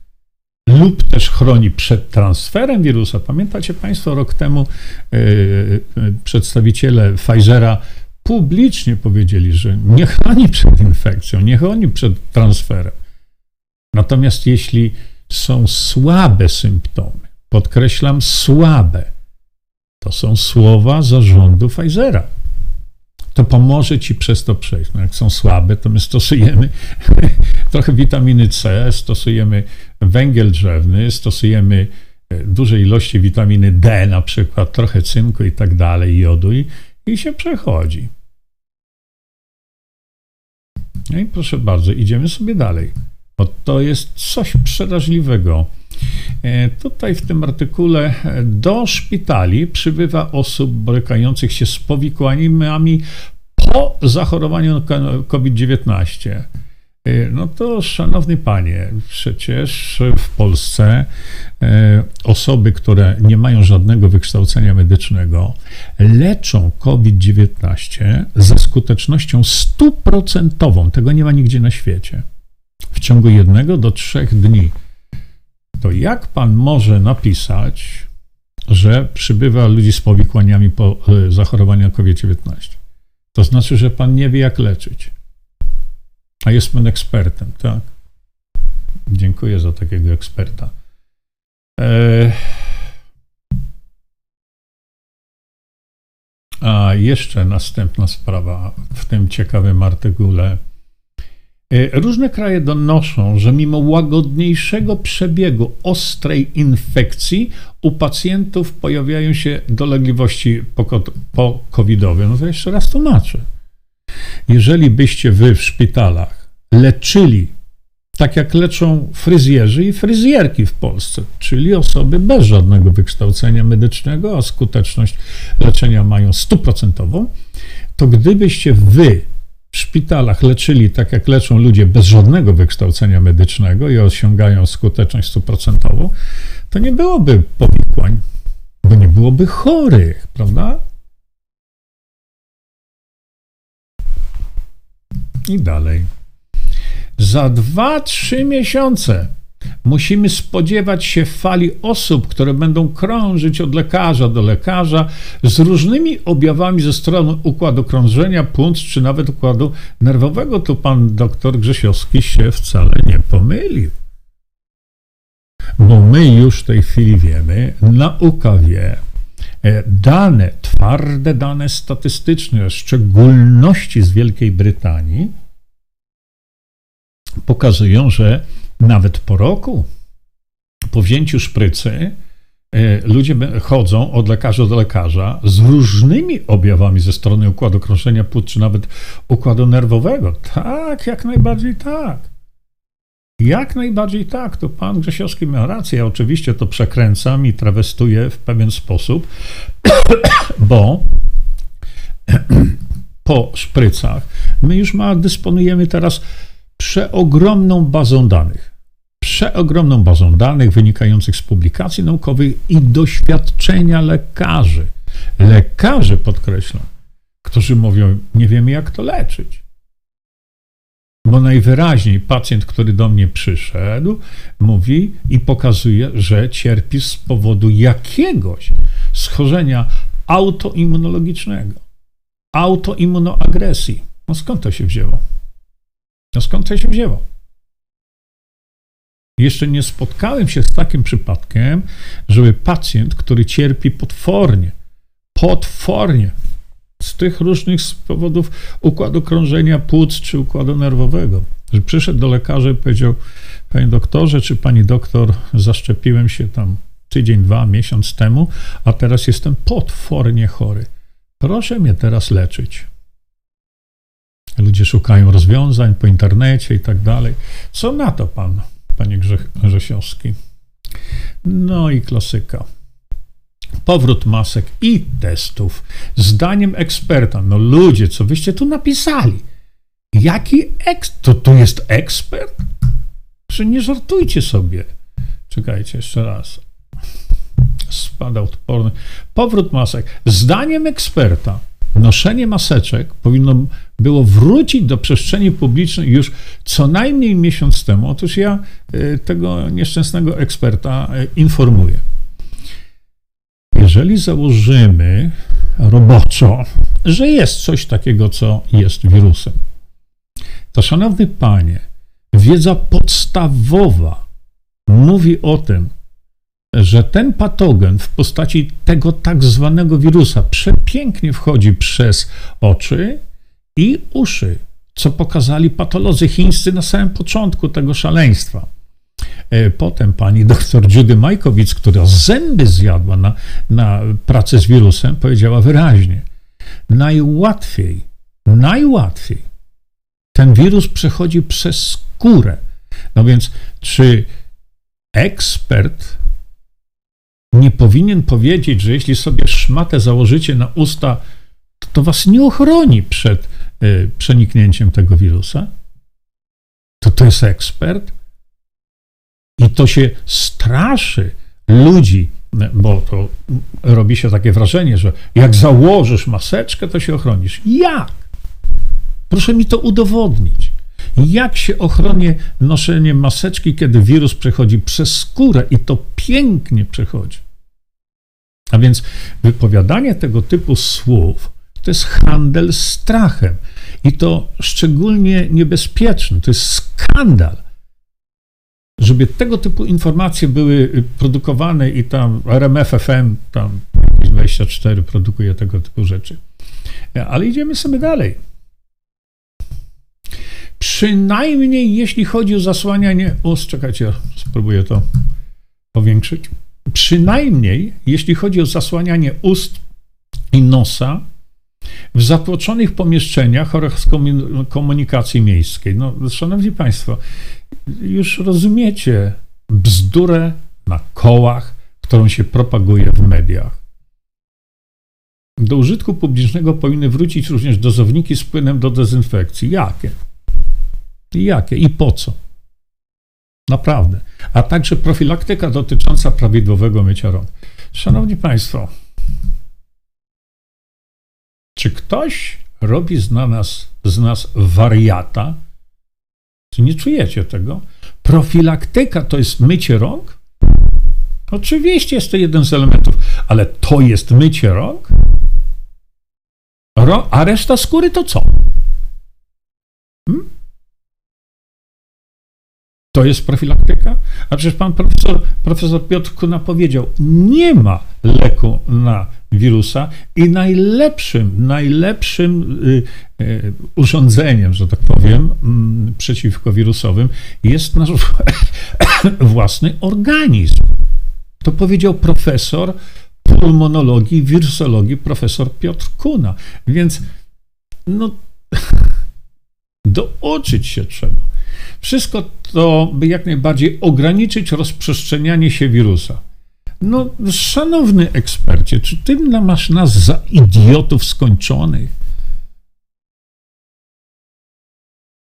lub też chroni przed transferem wirusa. Pamiętacie Państwo, rok temu yy, przedstawiciele Pfizera publicznie powiedzieli, że nie chroni przed infekcją, nie chroni przed transferem. Natomiast jeśli są słabe symptomy, podkreślam słabe, to są słowa zarządu Pfizera to pomoże ci przez to przejść. No jak są słabe, to my stosujemy [LAUGHS] trochę witaminy C, stosujemy węgiel drzewny, stosujemy e, duże ilości witaminy D, na przykład trochę cynku i tak dalej, jodu i, i się przechodzi. No i proszę bardzo, idziemy sobie dalej. Bo to jest coś przeraźliwego. E, tutaj w tym artykule e, do szpitali przybywa osób borykających się z powikłaniami po zachorowaniu COVID-19. E, no to, szanowny panie, przecież w Polsce osoby, które nie mają żadnego wykształcenia medycznego, leczą COVID-19 ze skutecznością stuprocentową. Tego nie ma nigdzie na świecie. W ciągu jednego do trzech dni to jak pan może napisać, że przybywa ludzi z powikłaniami po e, zachorowaniu na COVID-19? To znaczy, że pan nie wie, jak leczyć. A jest pan ekspertem, tak? Dziękuję za takiego eksperta. E... A jeszcze następna sprawa w tym ciekawym artykule różne kraje donoszą, że mimo łagodniejszego przebiegu ostrej infekcji u pacjentów pojawiają się dolegliwości po-covidowe. No to jeszcze raz tłumaczę. Jeżeli byście wy w szpitalach leczyli tak jak leczą fryzjerzy i fryzjerki w Polsce, czyli osoby bez żadnego wykształcenia medycznego, a skuteczność leczenia mają stuprocentową, to gdybyście wy w szpitalach leczyli tak jak leczą ludzie bez żadnego wykształcenia medycznego i osiągają skuteczność stuprocentową, to nie byłoby powikłań, bo nie byłoby chorych, prawda? I dalej. Za 2-3 miesiące musimy spodziewać się fali osób, które będą krążyć od lekarza do lekarza z różnymi objawami ze strony układu krążenia, płuc czy nawet układu nerwowego. Tu pan doktor Grzesiowski się wcale nie pomylił. Bo my już w tej chwili wiemy, nauka wie, e, dane, twarde dane statystyczne, w szczególności z Wielkiej Brytanii, pokazują, że nawet po roku, po wzięciu szprycy, e, ludzie chodzą od lekarza do lekarza z różnymi objawami ze strony układu krążenia płuc, czy nawet układu nerwowego. Tak, jak najbardziej tak. Jak najbardziej tak, to pan Grzesiowski miał rację. Ja oczywiście to przekręcam i trawestuję w pewien sposób, [COUGHS] bo [COUGHS] po szprycach my już ma, dysponujemy teraz przeogromną bazą danych. Przeogromną bazą danych wynikających z publikacji naukowych i doświadczenia lekarzy. Lekarze, podkreślam, którzy mówią, nie wiemy jak to leczyć. Bo najwyraźniej pacjent, który do mnie przyszedł, mówi i pokazuje, że cierpi z powodu jakiegoś schorzenia autoimmunologicznego, autoimmunoagresji. No skąd to się wzięło? No skąd to się wzięło? Jeszcze nie spotkałem się z takim przypadkiem, żeby pacjent, który cierpi potwornie, potwornie z tych różnych powodów układu krążenia płuc czy układu nerwowego, że przyszedł do lekarza i powiedział: Panie doktorze, czy pani doktor, zaszczepiłem się tam tydzień, dwa, miesiąc temu, a teraz jestem potwornie chory. Proszę mnie teraz leczyć. Ludzie szukają rozwiązań po internecie i tak dalej. Co na to pan, panie Grzesiowski? No i klasyka. Powrót masek i testów. Zdaniem eksperta, no ludzie, co wyście tu napisali? Jaki eks... To tu jest ekspert? Że nie żartujcie sobie. Czekajcie jeszcze raz. Spada odporny. Powrót masek. Zdaniem eksperta noszenie maseczek powinno było wrócić do przestrzeni publicznej już co najmniej miesiąc temu. Otóż ja e, tego nieszczęsnego eksperta e, informuję. Jeżeli założymy roboczo, że jest coś takiego, co jest wirusem, to szanowny panie, wiedza podstawowa mówi o tym, że ten patogen w postaci tego tak zwanego wirusa przepięknie wchodzi przez oczy i uszy, co pokazali patolodzy chińscy na samym początku tego szaleństwa. E, potem pani doktor Judy Majkowicz, która zęby zjadła na, na pracę z wirusem, powiedziała wyraźnie: najłatwiej, najłatwiej ten wirus przechodzi przez skórę. No więc, czy ekspert nie powinien powiedzieć, że jeśli sobie szmatę założycie na usta, to, to was nie ochroni przed przeniknięciem tego wirusa? To to jest ekspert? I to się straszy ludzi, bo to robi się takie wrażenie, że jak założysz maseczkę, to się ochronisz. Jak? Proszę mi to udowodnić. Jak się ochronię noszenie maseczki, kiedy wirus przechodzi przez skórę i to pięknie przechodzi? A więc wypowiadanie tego typu słów to jest handel strachem i to szczególnie niebezpieczny, to jest skandal. Żeby tego typu informacje były produkowane i tam RMFFM, tam 24 produkuje tego typu rzeczy. Ale idziemy sobie dalej. przynajmniej jeśli chodzi o zasłanianie ust, czekajcie, spróbuję to powiększyć, przynajmniej jeśli chodzi o zasłanianie ust i nosa w zatłoczonych pomieszczeniach oraz komunikacji miejskiej. No, szanowni Państwo, już rozumiecie bzdurę na kołach, którą się propaguje w mediach. Do użytku publicznego powinny wrócić również dozowniki z płynem do dezynfekcji. Jakie? Jakie i po co? Naprawdę. A także profilaktyka dotycząca prawidłowego mycia rąk. Szanowni Państwo, czy ktoś robi z nas, z nas wariata? Czy nie czujecie tego? Profilaktyka to jest mycie rąk? Oczywiście jest to jeden z elementów, ale to jest mycie rąk? A reszta skóry to co? Hmm? To jest profilaktyka? A przecież pan profesor, profesor Piotr Kuna powiedział, nie ma leku na wirusa i najlepszym, najlepszym y, y, urządzeniem, że tak powiem, y, przeciwkowirusowym jest nasz [COUGHS] własny organizm. To powiedział profesor pulmonologii, wirusologii, profesor Piotr Kuna. Więc no, douczyć się trzeba. Wszystko to, by jak najbardziej ograniczyć rozprzestrzenianie się wirusa. No, szanowny ekspercie, czy ty masz nas za idiotów skończonych?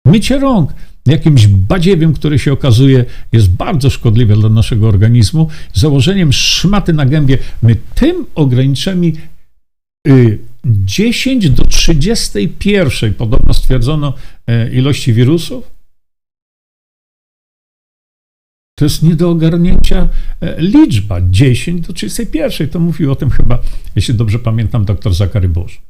Mycie rąk jakimś badziewiem, który się okazuje jest bardzo szkodliwe dla naszego organizmu, założeniem szmaty na gębie, my tym ograniczymy y, 10 do 31, podobno stwierdzono, y, ilości wirusów? To jest nie do ogarnięcia e, liczba 10 do 31. To mówił o tym chyba, jeśli dobrze pamiętam, dr Zachary Bush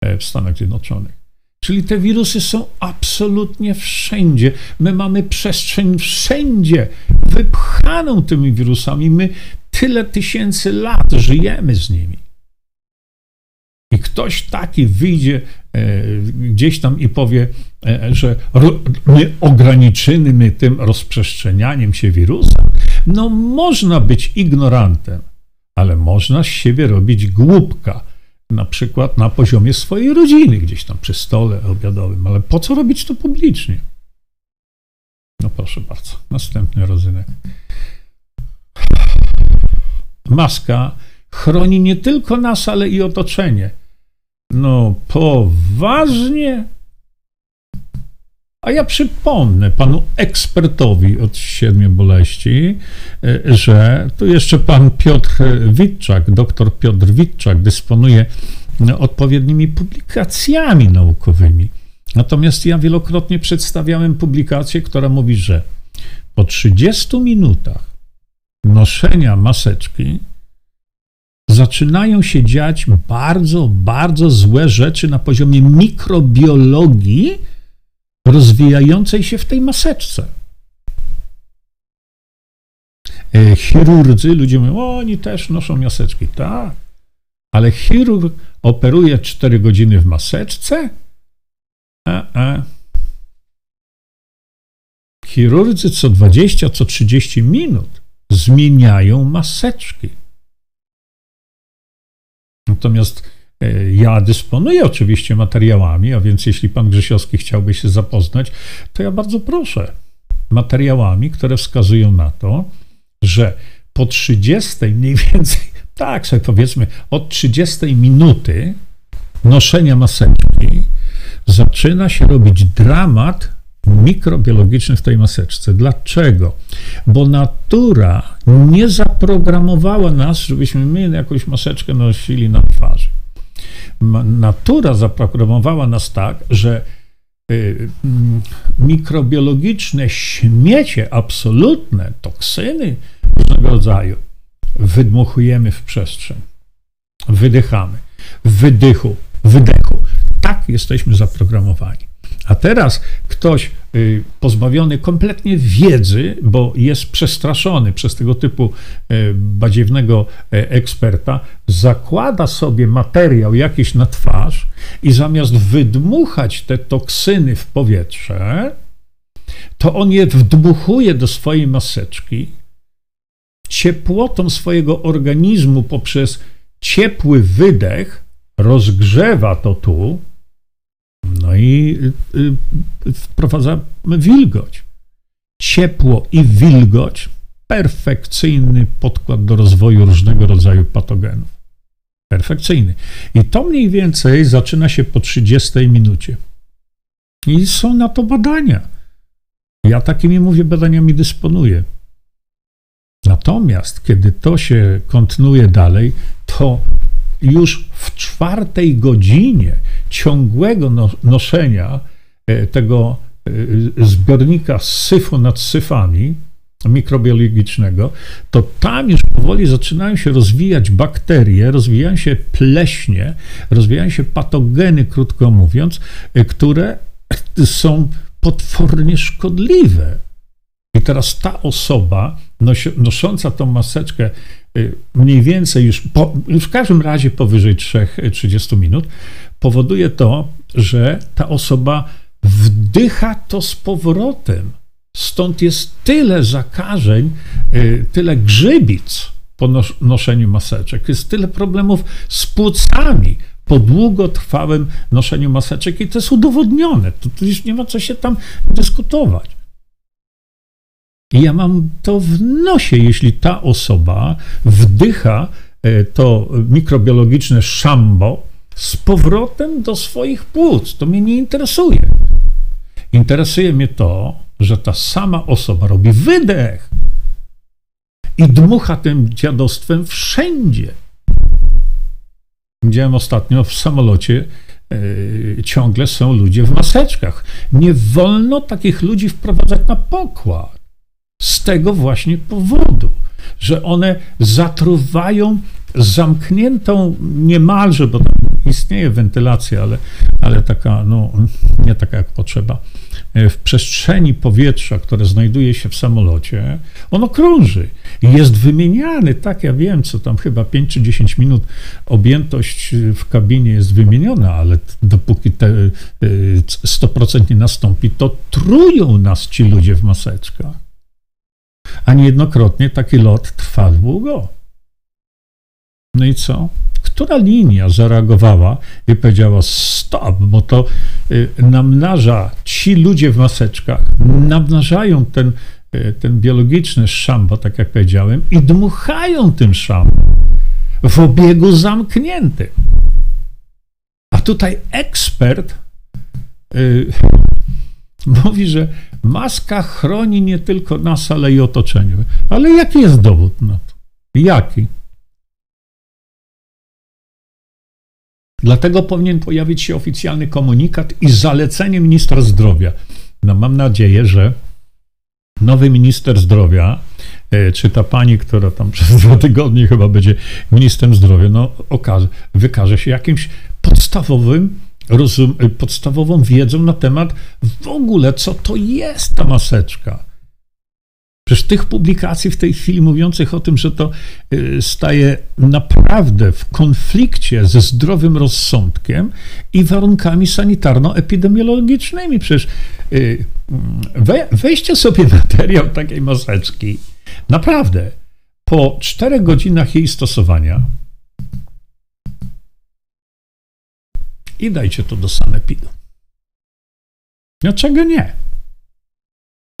e, w Stanach Zjednoczonych. Czyli te wirusy są absolutnie wszędzie. My mamy przestrzeń wszędzie, wypchaną tymi wirusami. My tyle tysięcy lat żyjemy z nimi. Ktoś taki wyjdzie e, gdzieś tam i powie, e, że my ograniczymy tym rozprzestrzenianiem się wirusa. No, można być ignorantem, ale można z siebie robić głupka na przykład na poziomie swojej rodziny, gdzieś tam przy stole obiadowym, ale po co robić to publicznie? No proszę bardzo, następny rodzynek. Maska chroni nie tylko nas, ale i otoczenie. No poważnie? A ja przypomnę panu ekspertowi od siedmiu boleści, e, że tu jeszcze pan Piotr Witczak, doktor Piotr Witczak dysponuje odpowiednimi publikacjami naukowymi. Natomiast ja wielokrotnie przedstawiałem publikację, która mówi, że po 30 minutach noszenia maseczki zaczynają się dziać bardzo, bardzo złe rzeczy na poziomie mikrobiologii, rozwijającej się w tej maseczce. E, chirurdzy, ludzie mówią, o, oni też noszą maseczki. Tak, ale chirurg operuje 4 godziny w maseczce? A, a. Chirurdzy co 20, co 30 minut zmieniają maseczki. Natomiast E, ja dysponuję oczywiście materiałami, a więc jeśli pan Grzesiowski chciałby się zapoznać, to ja bardzo proszę. Materiałami, które wskazują na to, że po 30 mniej więcej, [LAUGHS] tak sobie powiedzmy, od 30 minuty noszenia maseczki zaczyna się robić dramat mikrobiologiczny w tej maseczce. Dlaczego? Bo natura nie zaprogramowała nas, żebyśmy my jakąś maseczkę nosili na twarzy natura zaprogramowała nas tak, że y, mm, mikrobiologiczne śmiecie absolutne, toksyny różnego rodzaju wydmuchujemy w przestrzeń. Wydychamy. Wydychu, wydechu. Tak jesteśmy zaprogramowani. A teraz ktoś y, pozbawiony kompletnie wiedzy, bo jest przestraszony przez tego typu y, badziewnego y, eksperta, zakłada sobie materiał jakiś na twarz i zamiast wydmuchać te toksyny w powietrze, to on je wdmuchuje do swojej maseczki, ciepłotą swojego organizmu poprzez ciepły wydech rozgrzewa to tu, no i y, y, wprowadzamy wilgoć. Ciepło i wilgoć perfekcyjny podkład do rozwoju różnego rodzaju patogenów. Perfekcyjny. I to mniej więcej zaczyna się po 30 minucie. I są na to badania. Ja takimi, mówię, badaniami dysponuję. Natomiast, kiedy to się kontynuuje dalej, to już w czwartej godzinie ciągłego no, noszenia e, tego e, zbiornika z syfu nad syfami mikrobiologicznego, to tam już powoli zaczynają się rozwijać bakterie, rozwijają się pleśnie, rozwijają się patogeny, krótko mówiąc, e, które [CLEARS THROAT] są potwornie szkodliwe. I teraz ta osoba nosząca tą maseczkę mniej więcej już, po, już w każdym razie powyżej 3-30 y, minut, powoduje to, że ta osoba wdycha to z powrotem. Stąd jest tyle zakażeń, y, tyle grzybic po noszeniu maseczek, jest tyle problemów z płucami po długotrwałym noszeniu maseczek i to jest udowodnione. To, już nie ma co się tam dyskutować. I ja mam to w nosie, jeśli ta osoba wdycha e, to mikrobiologiczne szambo z powrotem do swoich płuc. To mnie nie interesuje. Interesuje mnie to, że ta sama osoba robi wydech i dmucha tym dziadostwem wszędzie. Widziałem ostatnio w samolocie, yy, ciągle są ludzie w maseczkach. Nie wolno takich ludzi wprowadzać na pokład. Z tego właśnie powodu, że one zatruwają zamkniętą niemalże, bo tam istnieje wentylacja, ale, ale taka, no, nie taka jak potrzeba, e, w przestrzeni powietrza, które znajduje się w samolocie, ono krąży i jest wymieniany, tak ja wiem, co tam chyba 5 czy 10 minut objętość w kabinie jest wymieniona, ale dopóki te 100% e, nie nastąpi, to trują nas ci ludzie w maseczkach a niejednokrotnie taki lot trwa długo. No i co? Która linia zareagowała i powiedziała stop, bo to y, namnaża, ci ludzie w maseczkach namnażają ten, y, ten biologiczny szambo, tak jak powiedziałem, i dmuchają tym szambo w obiegu zamkniętym. A tutaj ekspert y, [LAUGHS] mówi, że maska chroni nie tylko nas, ale i otoczenie. Ale jaki jest dowód na to? Jaki? Dlatego powinien pojawić się oficjalny komunikat i zalecenie ministra zdrowia. No mam nadzieję, że nowy minister zdrowia, e, czy ta pani, która tam [LAUGHS] przez dwa tygodnie chyba będzie ministrem zdrowia, no okaże, wykaże się jakimś podstawowym rozum, podstawową wiedzą na temat w ogóle, co to jest ta maseczka. Przecież tych publikacji w tej chwili mówiących o tym, że to y, staje naprawdę w konflikcie ze zdrowym rozsądkiem i warunkami sanitarno-epidemiologicznymi. Przecież y, we, weźcie sobie materiał takiej maseczki. Naprawdę, po czterech godzinach jej stosowania i dajcie to do sanepidu. Dlaczego nie?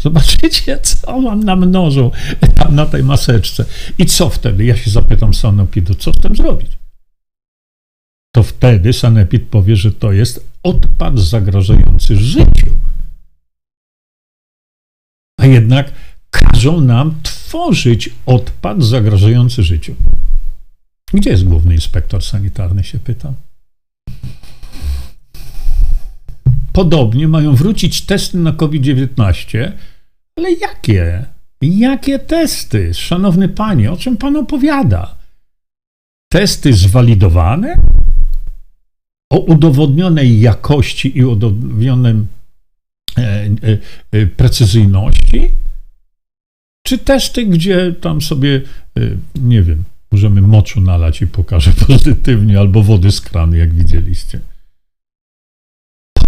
Zobaczycie, co wam namnożą tam na tej maseczce. I co wtedy? Ja się zapytam sanepidu, co z tym zrobić? To wtedy sanepid powie, że to jest odpad zagrażający życiu. A jednak każą nam tworzyć odpad zagrażający życiu. Gdzie jest główny inspektor sanitarny, się pytam. podobnie mają wrócić testy na COVID-19, ale jakie? Jakie testy? Szanowny panie, o czym pan opowiada? Testy zwalidowane? O udowodnionej jakości i udowodnionym e, e, precyzyjności, czy testy, gdzie tam sobie, nie wiem, możemy moczu nalać i pokaże [LAUGHS] pozytywnie, albo wody z kranu, jak widzieliście.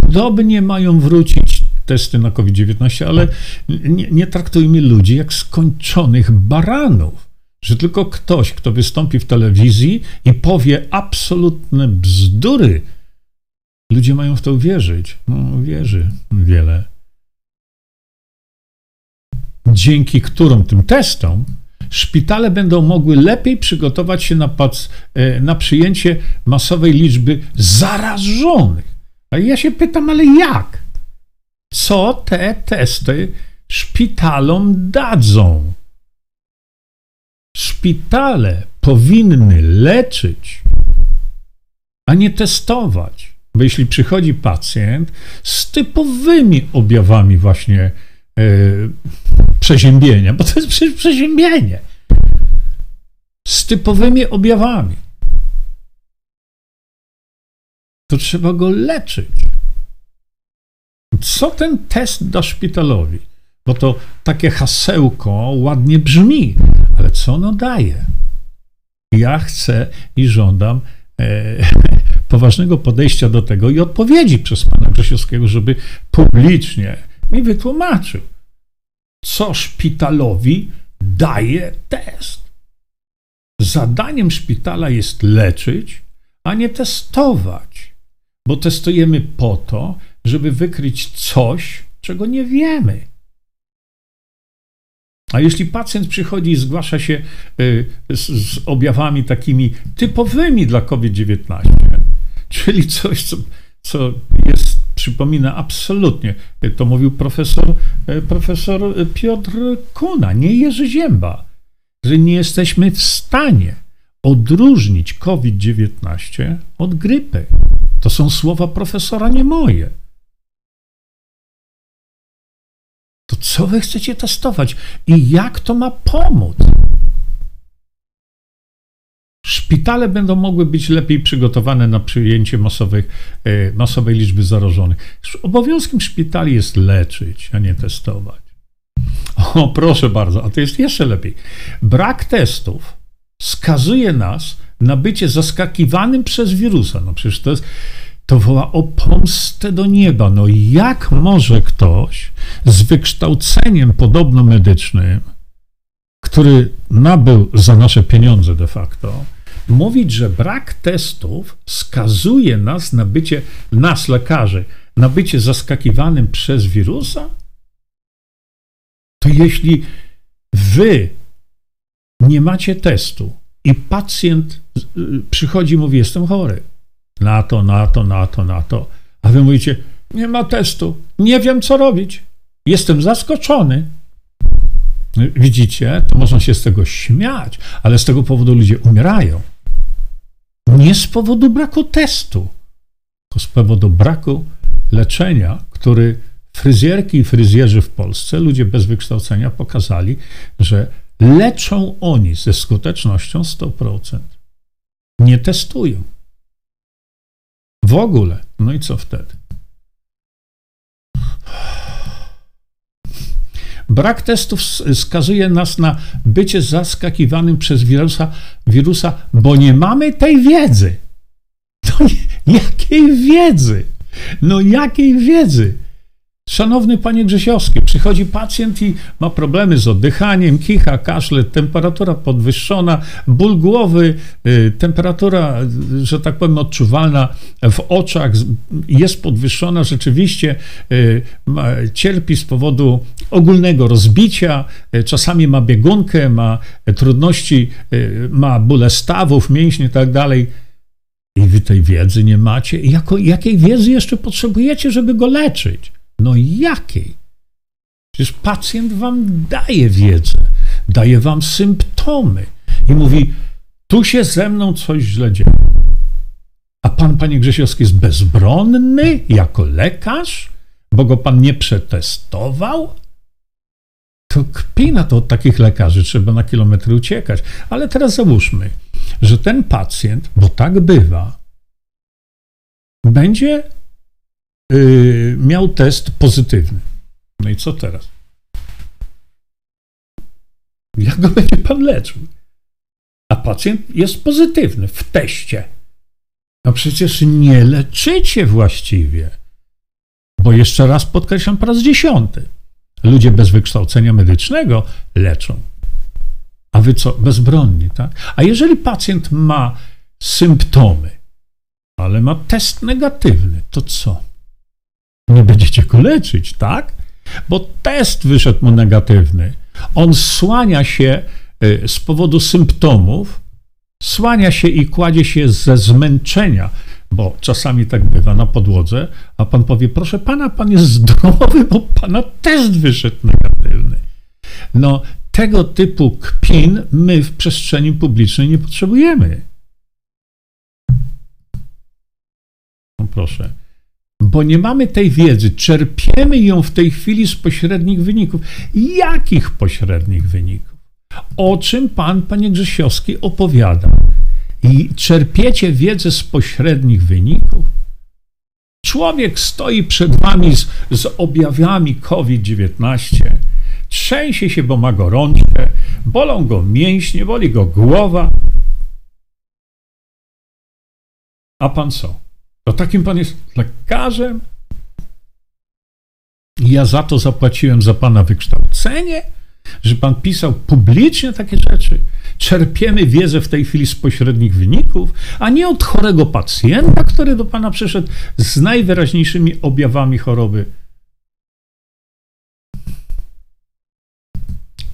Podobnie mają wrócić testy na COVID-19, ale nie, nie traktujmy ludzi jak skończonych baranów. Że tylko ktoś, kto wystąpi w telewizji i powie absolutne bzdury, ludzie mają w to uwierzyć. No, wierzy wiele. Dzięki którym tym testom szpitale będą mogły lepiej przygotować się na, e, na przyjęcie masowej liczby zarażonych. A ja się pytam, ale jak? Co te testy szpitalom dadzą? Szpitale powinny leczyć, a nie testować. Bo jeśli przychodzi pacjent z typowymi objawami właśnie yy, przeziębienia, bo to jest przecież przeziębienie, z typowymi objawami, to trzeba go leczyć. Co ten test da szpitalowi? Bo to takie hasełko ładnie brzmi, ale co ono daje? Ja chcę i żądam e, [LAUGHS] poważnego podejścia do tego i odpowiedzi przez pana Grzesiowskiego, żeby publicznie mi wytłumaczył, co szpitalowi daje test. Zadaniem szpitala jest leczyć, a nie testować, bo testujemy po to, żeby wykryć coś, czego nie wiemy. A jeśli pacjent przychodzi i zgłasza się y, z, z objawami takimi typowymi dla COVID-19, czyli coś, co, co jest, przypomina absolutnie, to mówił profesor, y, profesor Piotr Kuna, nie Jerzy Zięba, że nie jesteśmy w stanie odróżnić COVID-19 od grypy. To są słowa profesora, nie moje. Co wy chcecie testować i jak to ma pomóc? Szpitale będą mogły być lepiej przygotowane na przyjęcie masowych, e, masowej liczby zarażonych. Obowiązkiem szpitali jest leczyć, a nie testować. O, proszę bardzo, a to jest jeszcze lepiej. Brak testów skazuje nas na bycie zaskakiwanym przez wirusa. No przecież to jest to woła o pomstę do nieba. No jak może ktoś z wykształceniem podobno medycznym, który nabył za nasze pieniądze de facto, mówić, że brak testów skazuje nas na bycie, nas lekarzy, na bycie zaskakiwanym przez wirusa? To jeśli wy nie macie testu i pacjent y, przychodzi i mówi, jestem chory, na to, na to, na to, na to. A wy mówicie, nie ma testu, nie wiem co robić, jestem zaskoczony. Widzicie, to można się z tego śmiać, ale z tego powodu ludzie umierają. Nie z powodu braku testu, to z powodu braku leczenia, który fryzjerki i fryzjerzy w Polsce, ludzie bez wykształcenia, pokazali, że leczą oni ze skutecznością 100%. Nie testują. W ogóle. No i co wtedy? Brak testów skazuje nas na bycie zaskakiwanym przez wirusa, wirusa bo nie mamy tej wiedzy. [LAUGHS] No, jakiej wiedzy? No jakiej wiedzy? Szanowny panie Grzesiowski, przychodzi pacjent i ma problemy z oddychaniem, kicha, kaszle, temperatura podwyższona, ból głowy, y, temperatura, że tak powiem, odczuwalna w oczach jest podwyższona, rzeczywiście y, cierpi z powodu ogólnego rozbicia, y, czasami ma biegunkę, ma trudności, ma bóle stawów, mięśni i tak. I wy tej wiedzy nie macie. Jako, jakiej wiedzy jeszcze potrzebujecie, żeby go leczyć? No jakiej? Przecież pacjent wam daje wiedzę, daje wam symptomy i mówi, tu się ze mną coś źle dzieje. A pan, panie Grzesiowski, jest bezbronny jako lekarz, bo go pan nie przetestował? To kpina to od takich lekarzy, trzeba na kilometry uciekać. Ale teraz załóżmy, że ten pacjent, bo tak bywa, będzie yy, miał test pozytywny. No i co teraz? Jak go będzie pan leczył? A pacjent jest pozytywny w teście. No przecież nie leczycie właściwie. Bo jeszcze raz podkreślam po raz dziesiąty. Ludzie bez wykształcenia medycznego leczą. A wy co? Bezbronni, tak? A jeżeli pacjent ma symptomy, ale ma test negatywny, to co? Nie będziecie go leczyć, tak? Bo test wyszedł mu negatywny. On słania się y, z powodu symptomów, słania się i kładzie się ze zmęczenia, bo czasami tak bywa na podłodze, a pan powie: Proszę pana, pan jest zdrowy, bo pana test wyszedł negatywny. No, tego typu kpin my w przestrzeni publicznej nie potrzebujemy. No proszę. Bo nie mamy tej wiedzy, czerpiemy ją w tej chwili z pośrednich wyników. Jakich pośrednich wyników? O czym pan, panie Grzesiowski, opowiada? I czerpiecie wiedzę z pośrednich wyników? Człowiek stoi przed wami z, z objawami COVID-19, trzęsie się, bo ma gorączkę, bolą go mięśnie, boli go głowa. A pan co? To takim pan jest lekarzem? Ja za to zapłaciłem za pana wykształcenie, że pan pisał publicznie takie rzeczy. Czerpiemy wiedzę w tej chwili z pośrednich wyników, a nie od chorego pacjenta, który do pana przyszedł z najwyraźniejszymi objawami choroby.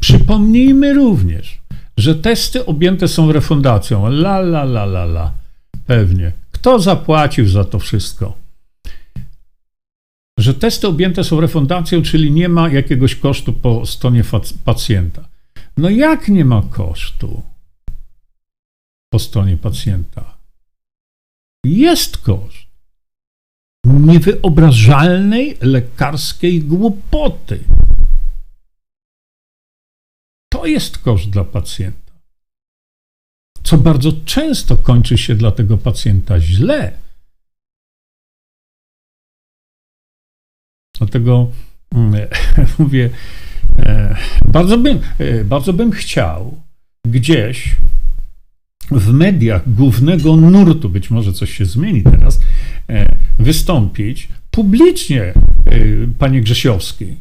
Przypomnijmy również, że testy objęte są refundacją. La, la, la, la, la. Pewnie. Kto zapłacił za to wszystko? Że testy objęte są refundacją, czyli nie ma jakiegoś kosztu po stronie pacjenta. No jak nie ma kosztu po stronie pacjenta? Jest koszt niewyobrażalnej lekarskiej głupoty. To jest koszt dla pacjenta co bardzo często kończy się dla tego pacjenta źle. Dlatego mm, [LAUGHS] mówię, e, bardzo bym, e, bardzo bym chciał gdzieś w mediach głównego nurtu, być może coś się zmieni teraz, e, wystąpić publicznie, panie Grzesiowski.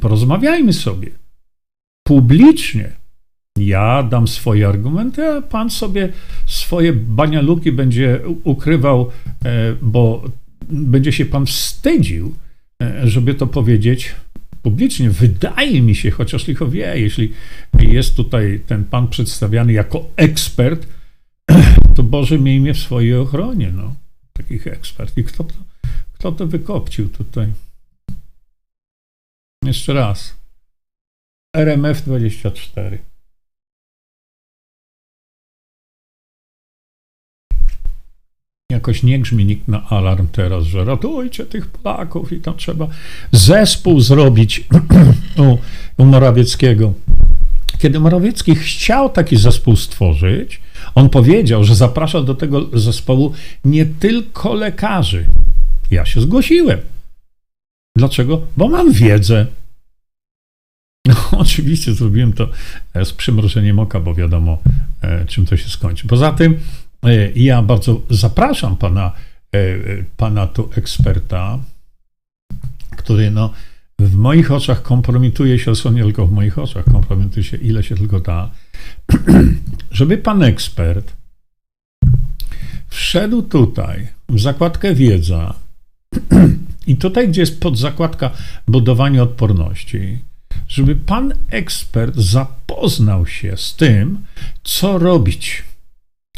Porozmawiajmy sobie. Publicznie ja dam swoje argumenty, a pan sobie swoje banialuki będzie ukrywał, e, bo będzie się pan wstydził, e, żeby to powiedzieć publicznie. Wydaje mi się, chociaż licho wie, jeśli jest tutaj ten pan przedstawiany jako ekspert, [CLEARS THROAT] to Boże miejmy w swojej ochronie, no, takich ekspert. I kto to, kto to wykopcił tutaj? Jeszcze raz. RMF 24. Jakoś nie grzmi nikt na alarm teraz, że ratujcie tych Polaków i tam trzeba zespół zrobić [CLEARS THROAT] u, u Morawieckiego. Kiedy Morawiecki chciał taki zespół stworzyć, on powiedział, że zaprasza do tego zespołu nie tylko lekarzy. Ja się zgłosiłem. Dlaczego? Bo mam wiedzę. No, [LAUGHS] oczywiście zrobiłem to z przymrożeniem oka, bo wiadomo, e, czym to się skończy. Poza tym, E, ja bardzo zapraszam pana, e, pana tu eksperta, który no, w moich oczach kompromituje się, co nie tylko w moich oczach, kompromituje się ile się tylko da, [CLEARS THROAT] żeby pan ekspert wszedł tutaj w zakładkę wiedza [CLEARS THROAT] i tutaj, gdzie jest podzakładka budowanie odporności, żeby pan ekspert zapoznał się z tym, co robić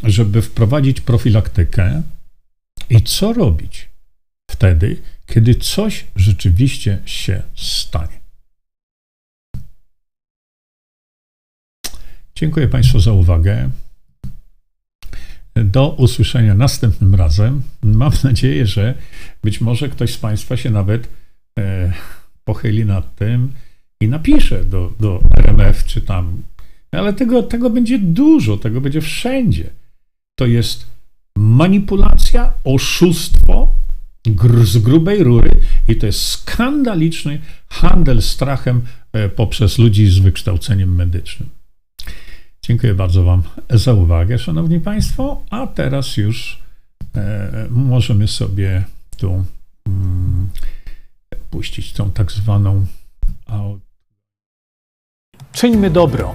żeby wprowadzić profilaktykę i co robić wtedy, kiedy coś rzeczywiście się stanie. Dziękuję Państwu za uwagę. Do usłyszenia następnym razem. Mam nadzieję, że być może ktoś z Państwa się nawet e, pochyli nad tym i napisze do, do RMF czy tam. Ale tego, tego będzie dużo, tego będzie wszędzie to jest manipulacja, oszustwo z grubej rury i to jest skandaliczny handel strachem e, poprzez ludzi z wykształceniem medycznym. Dziękuję bardzo Wam za uwagę, Szanowni Państwo. A teraz już e, możemy sobie tu mm, puścić tą tak zwaną. Czyńmy dobro.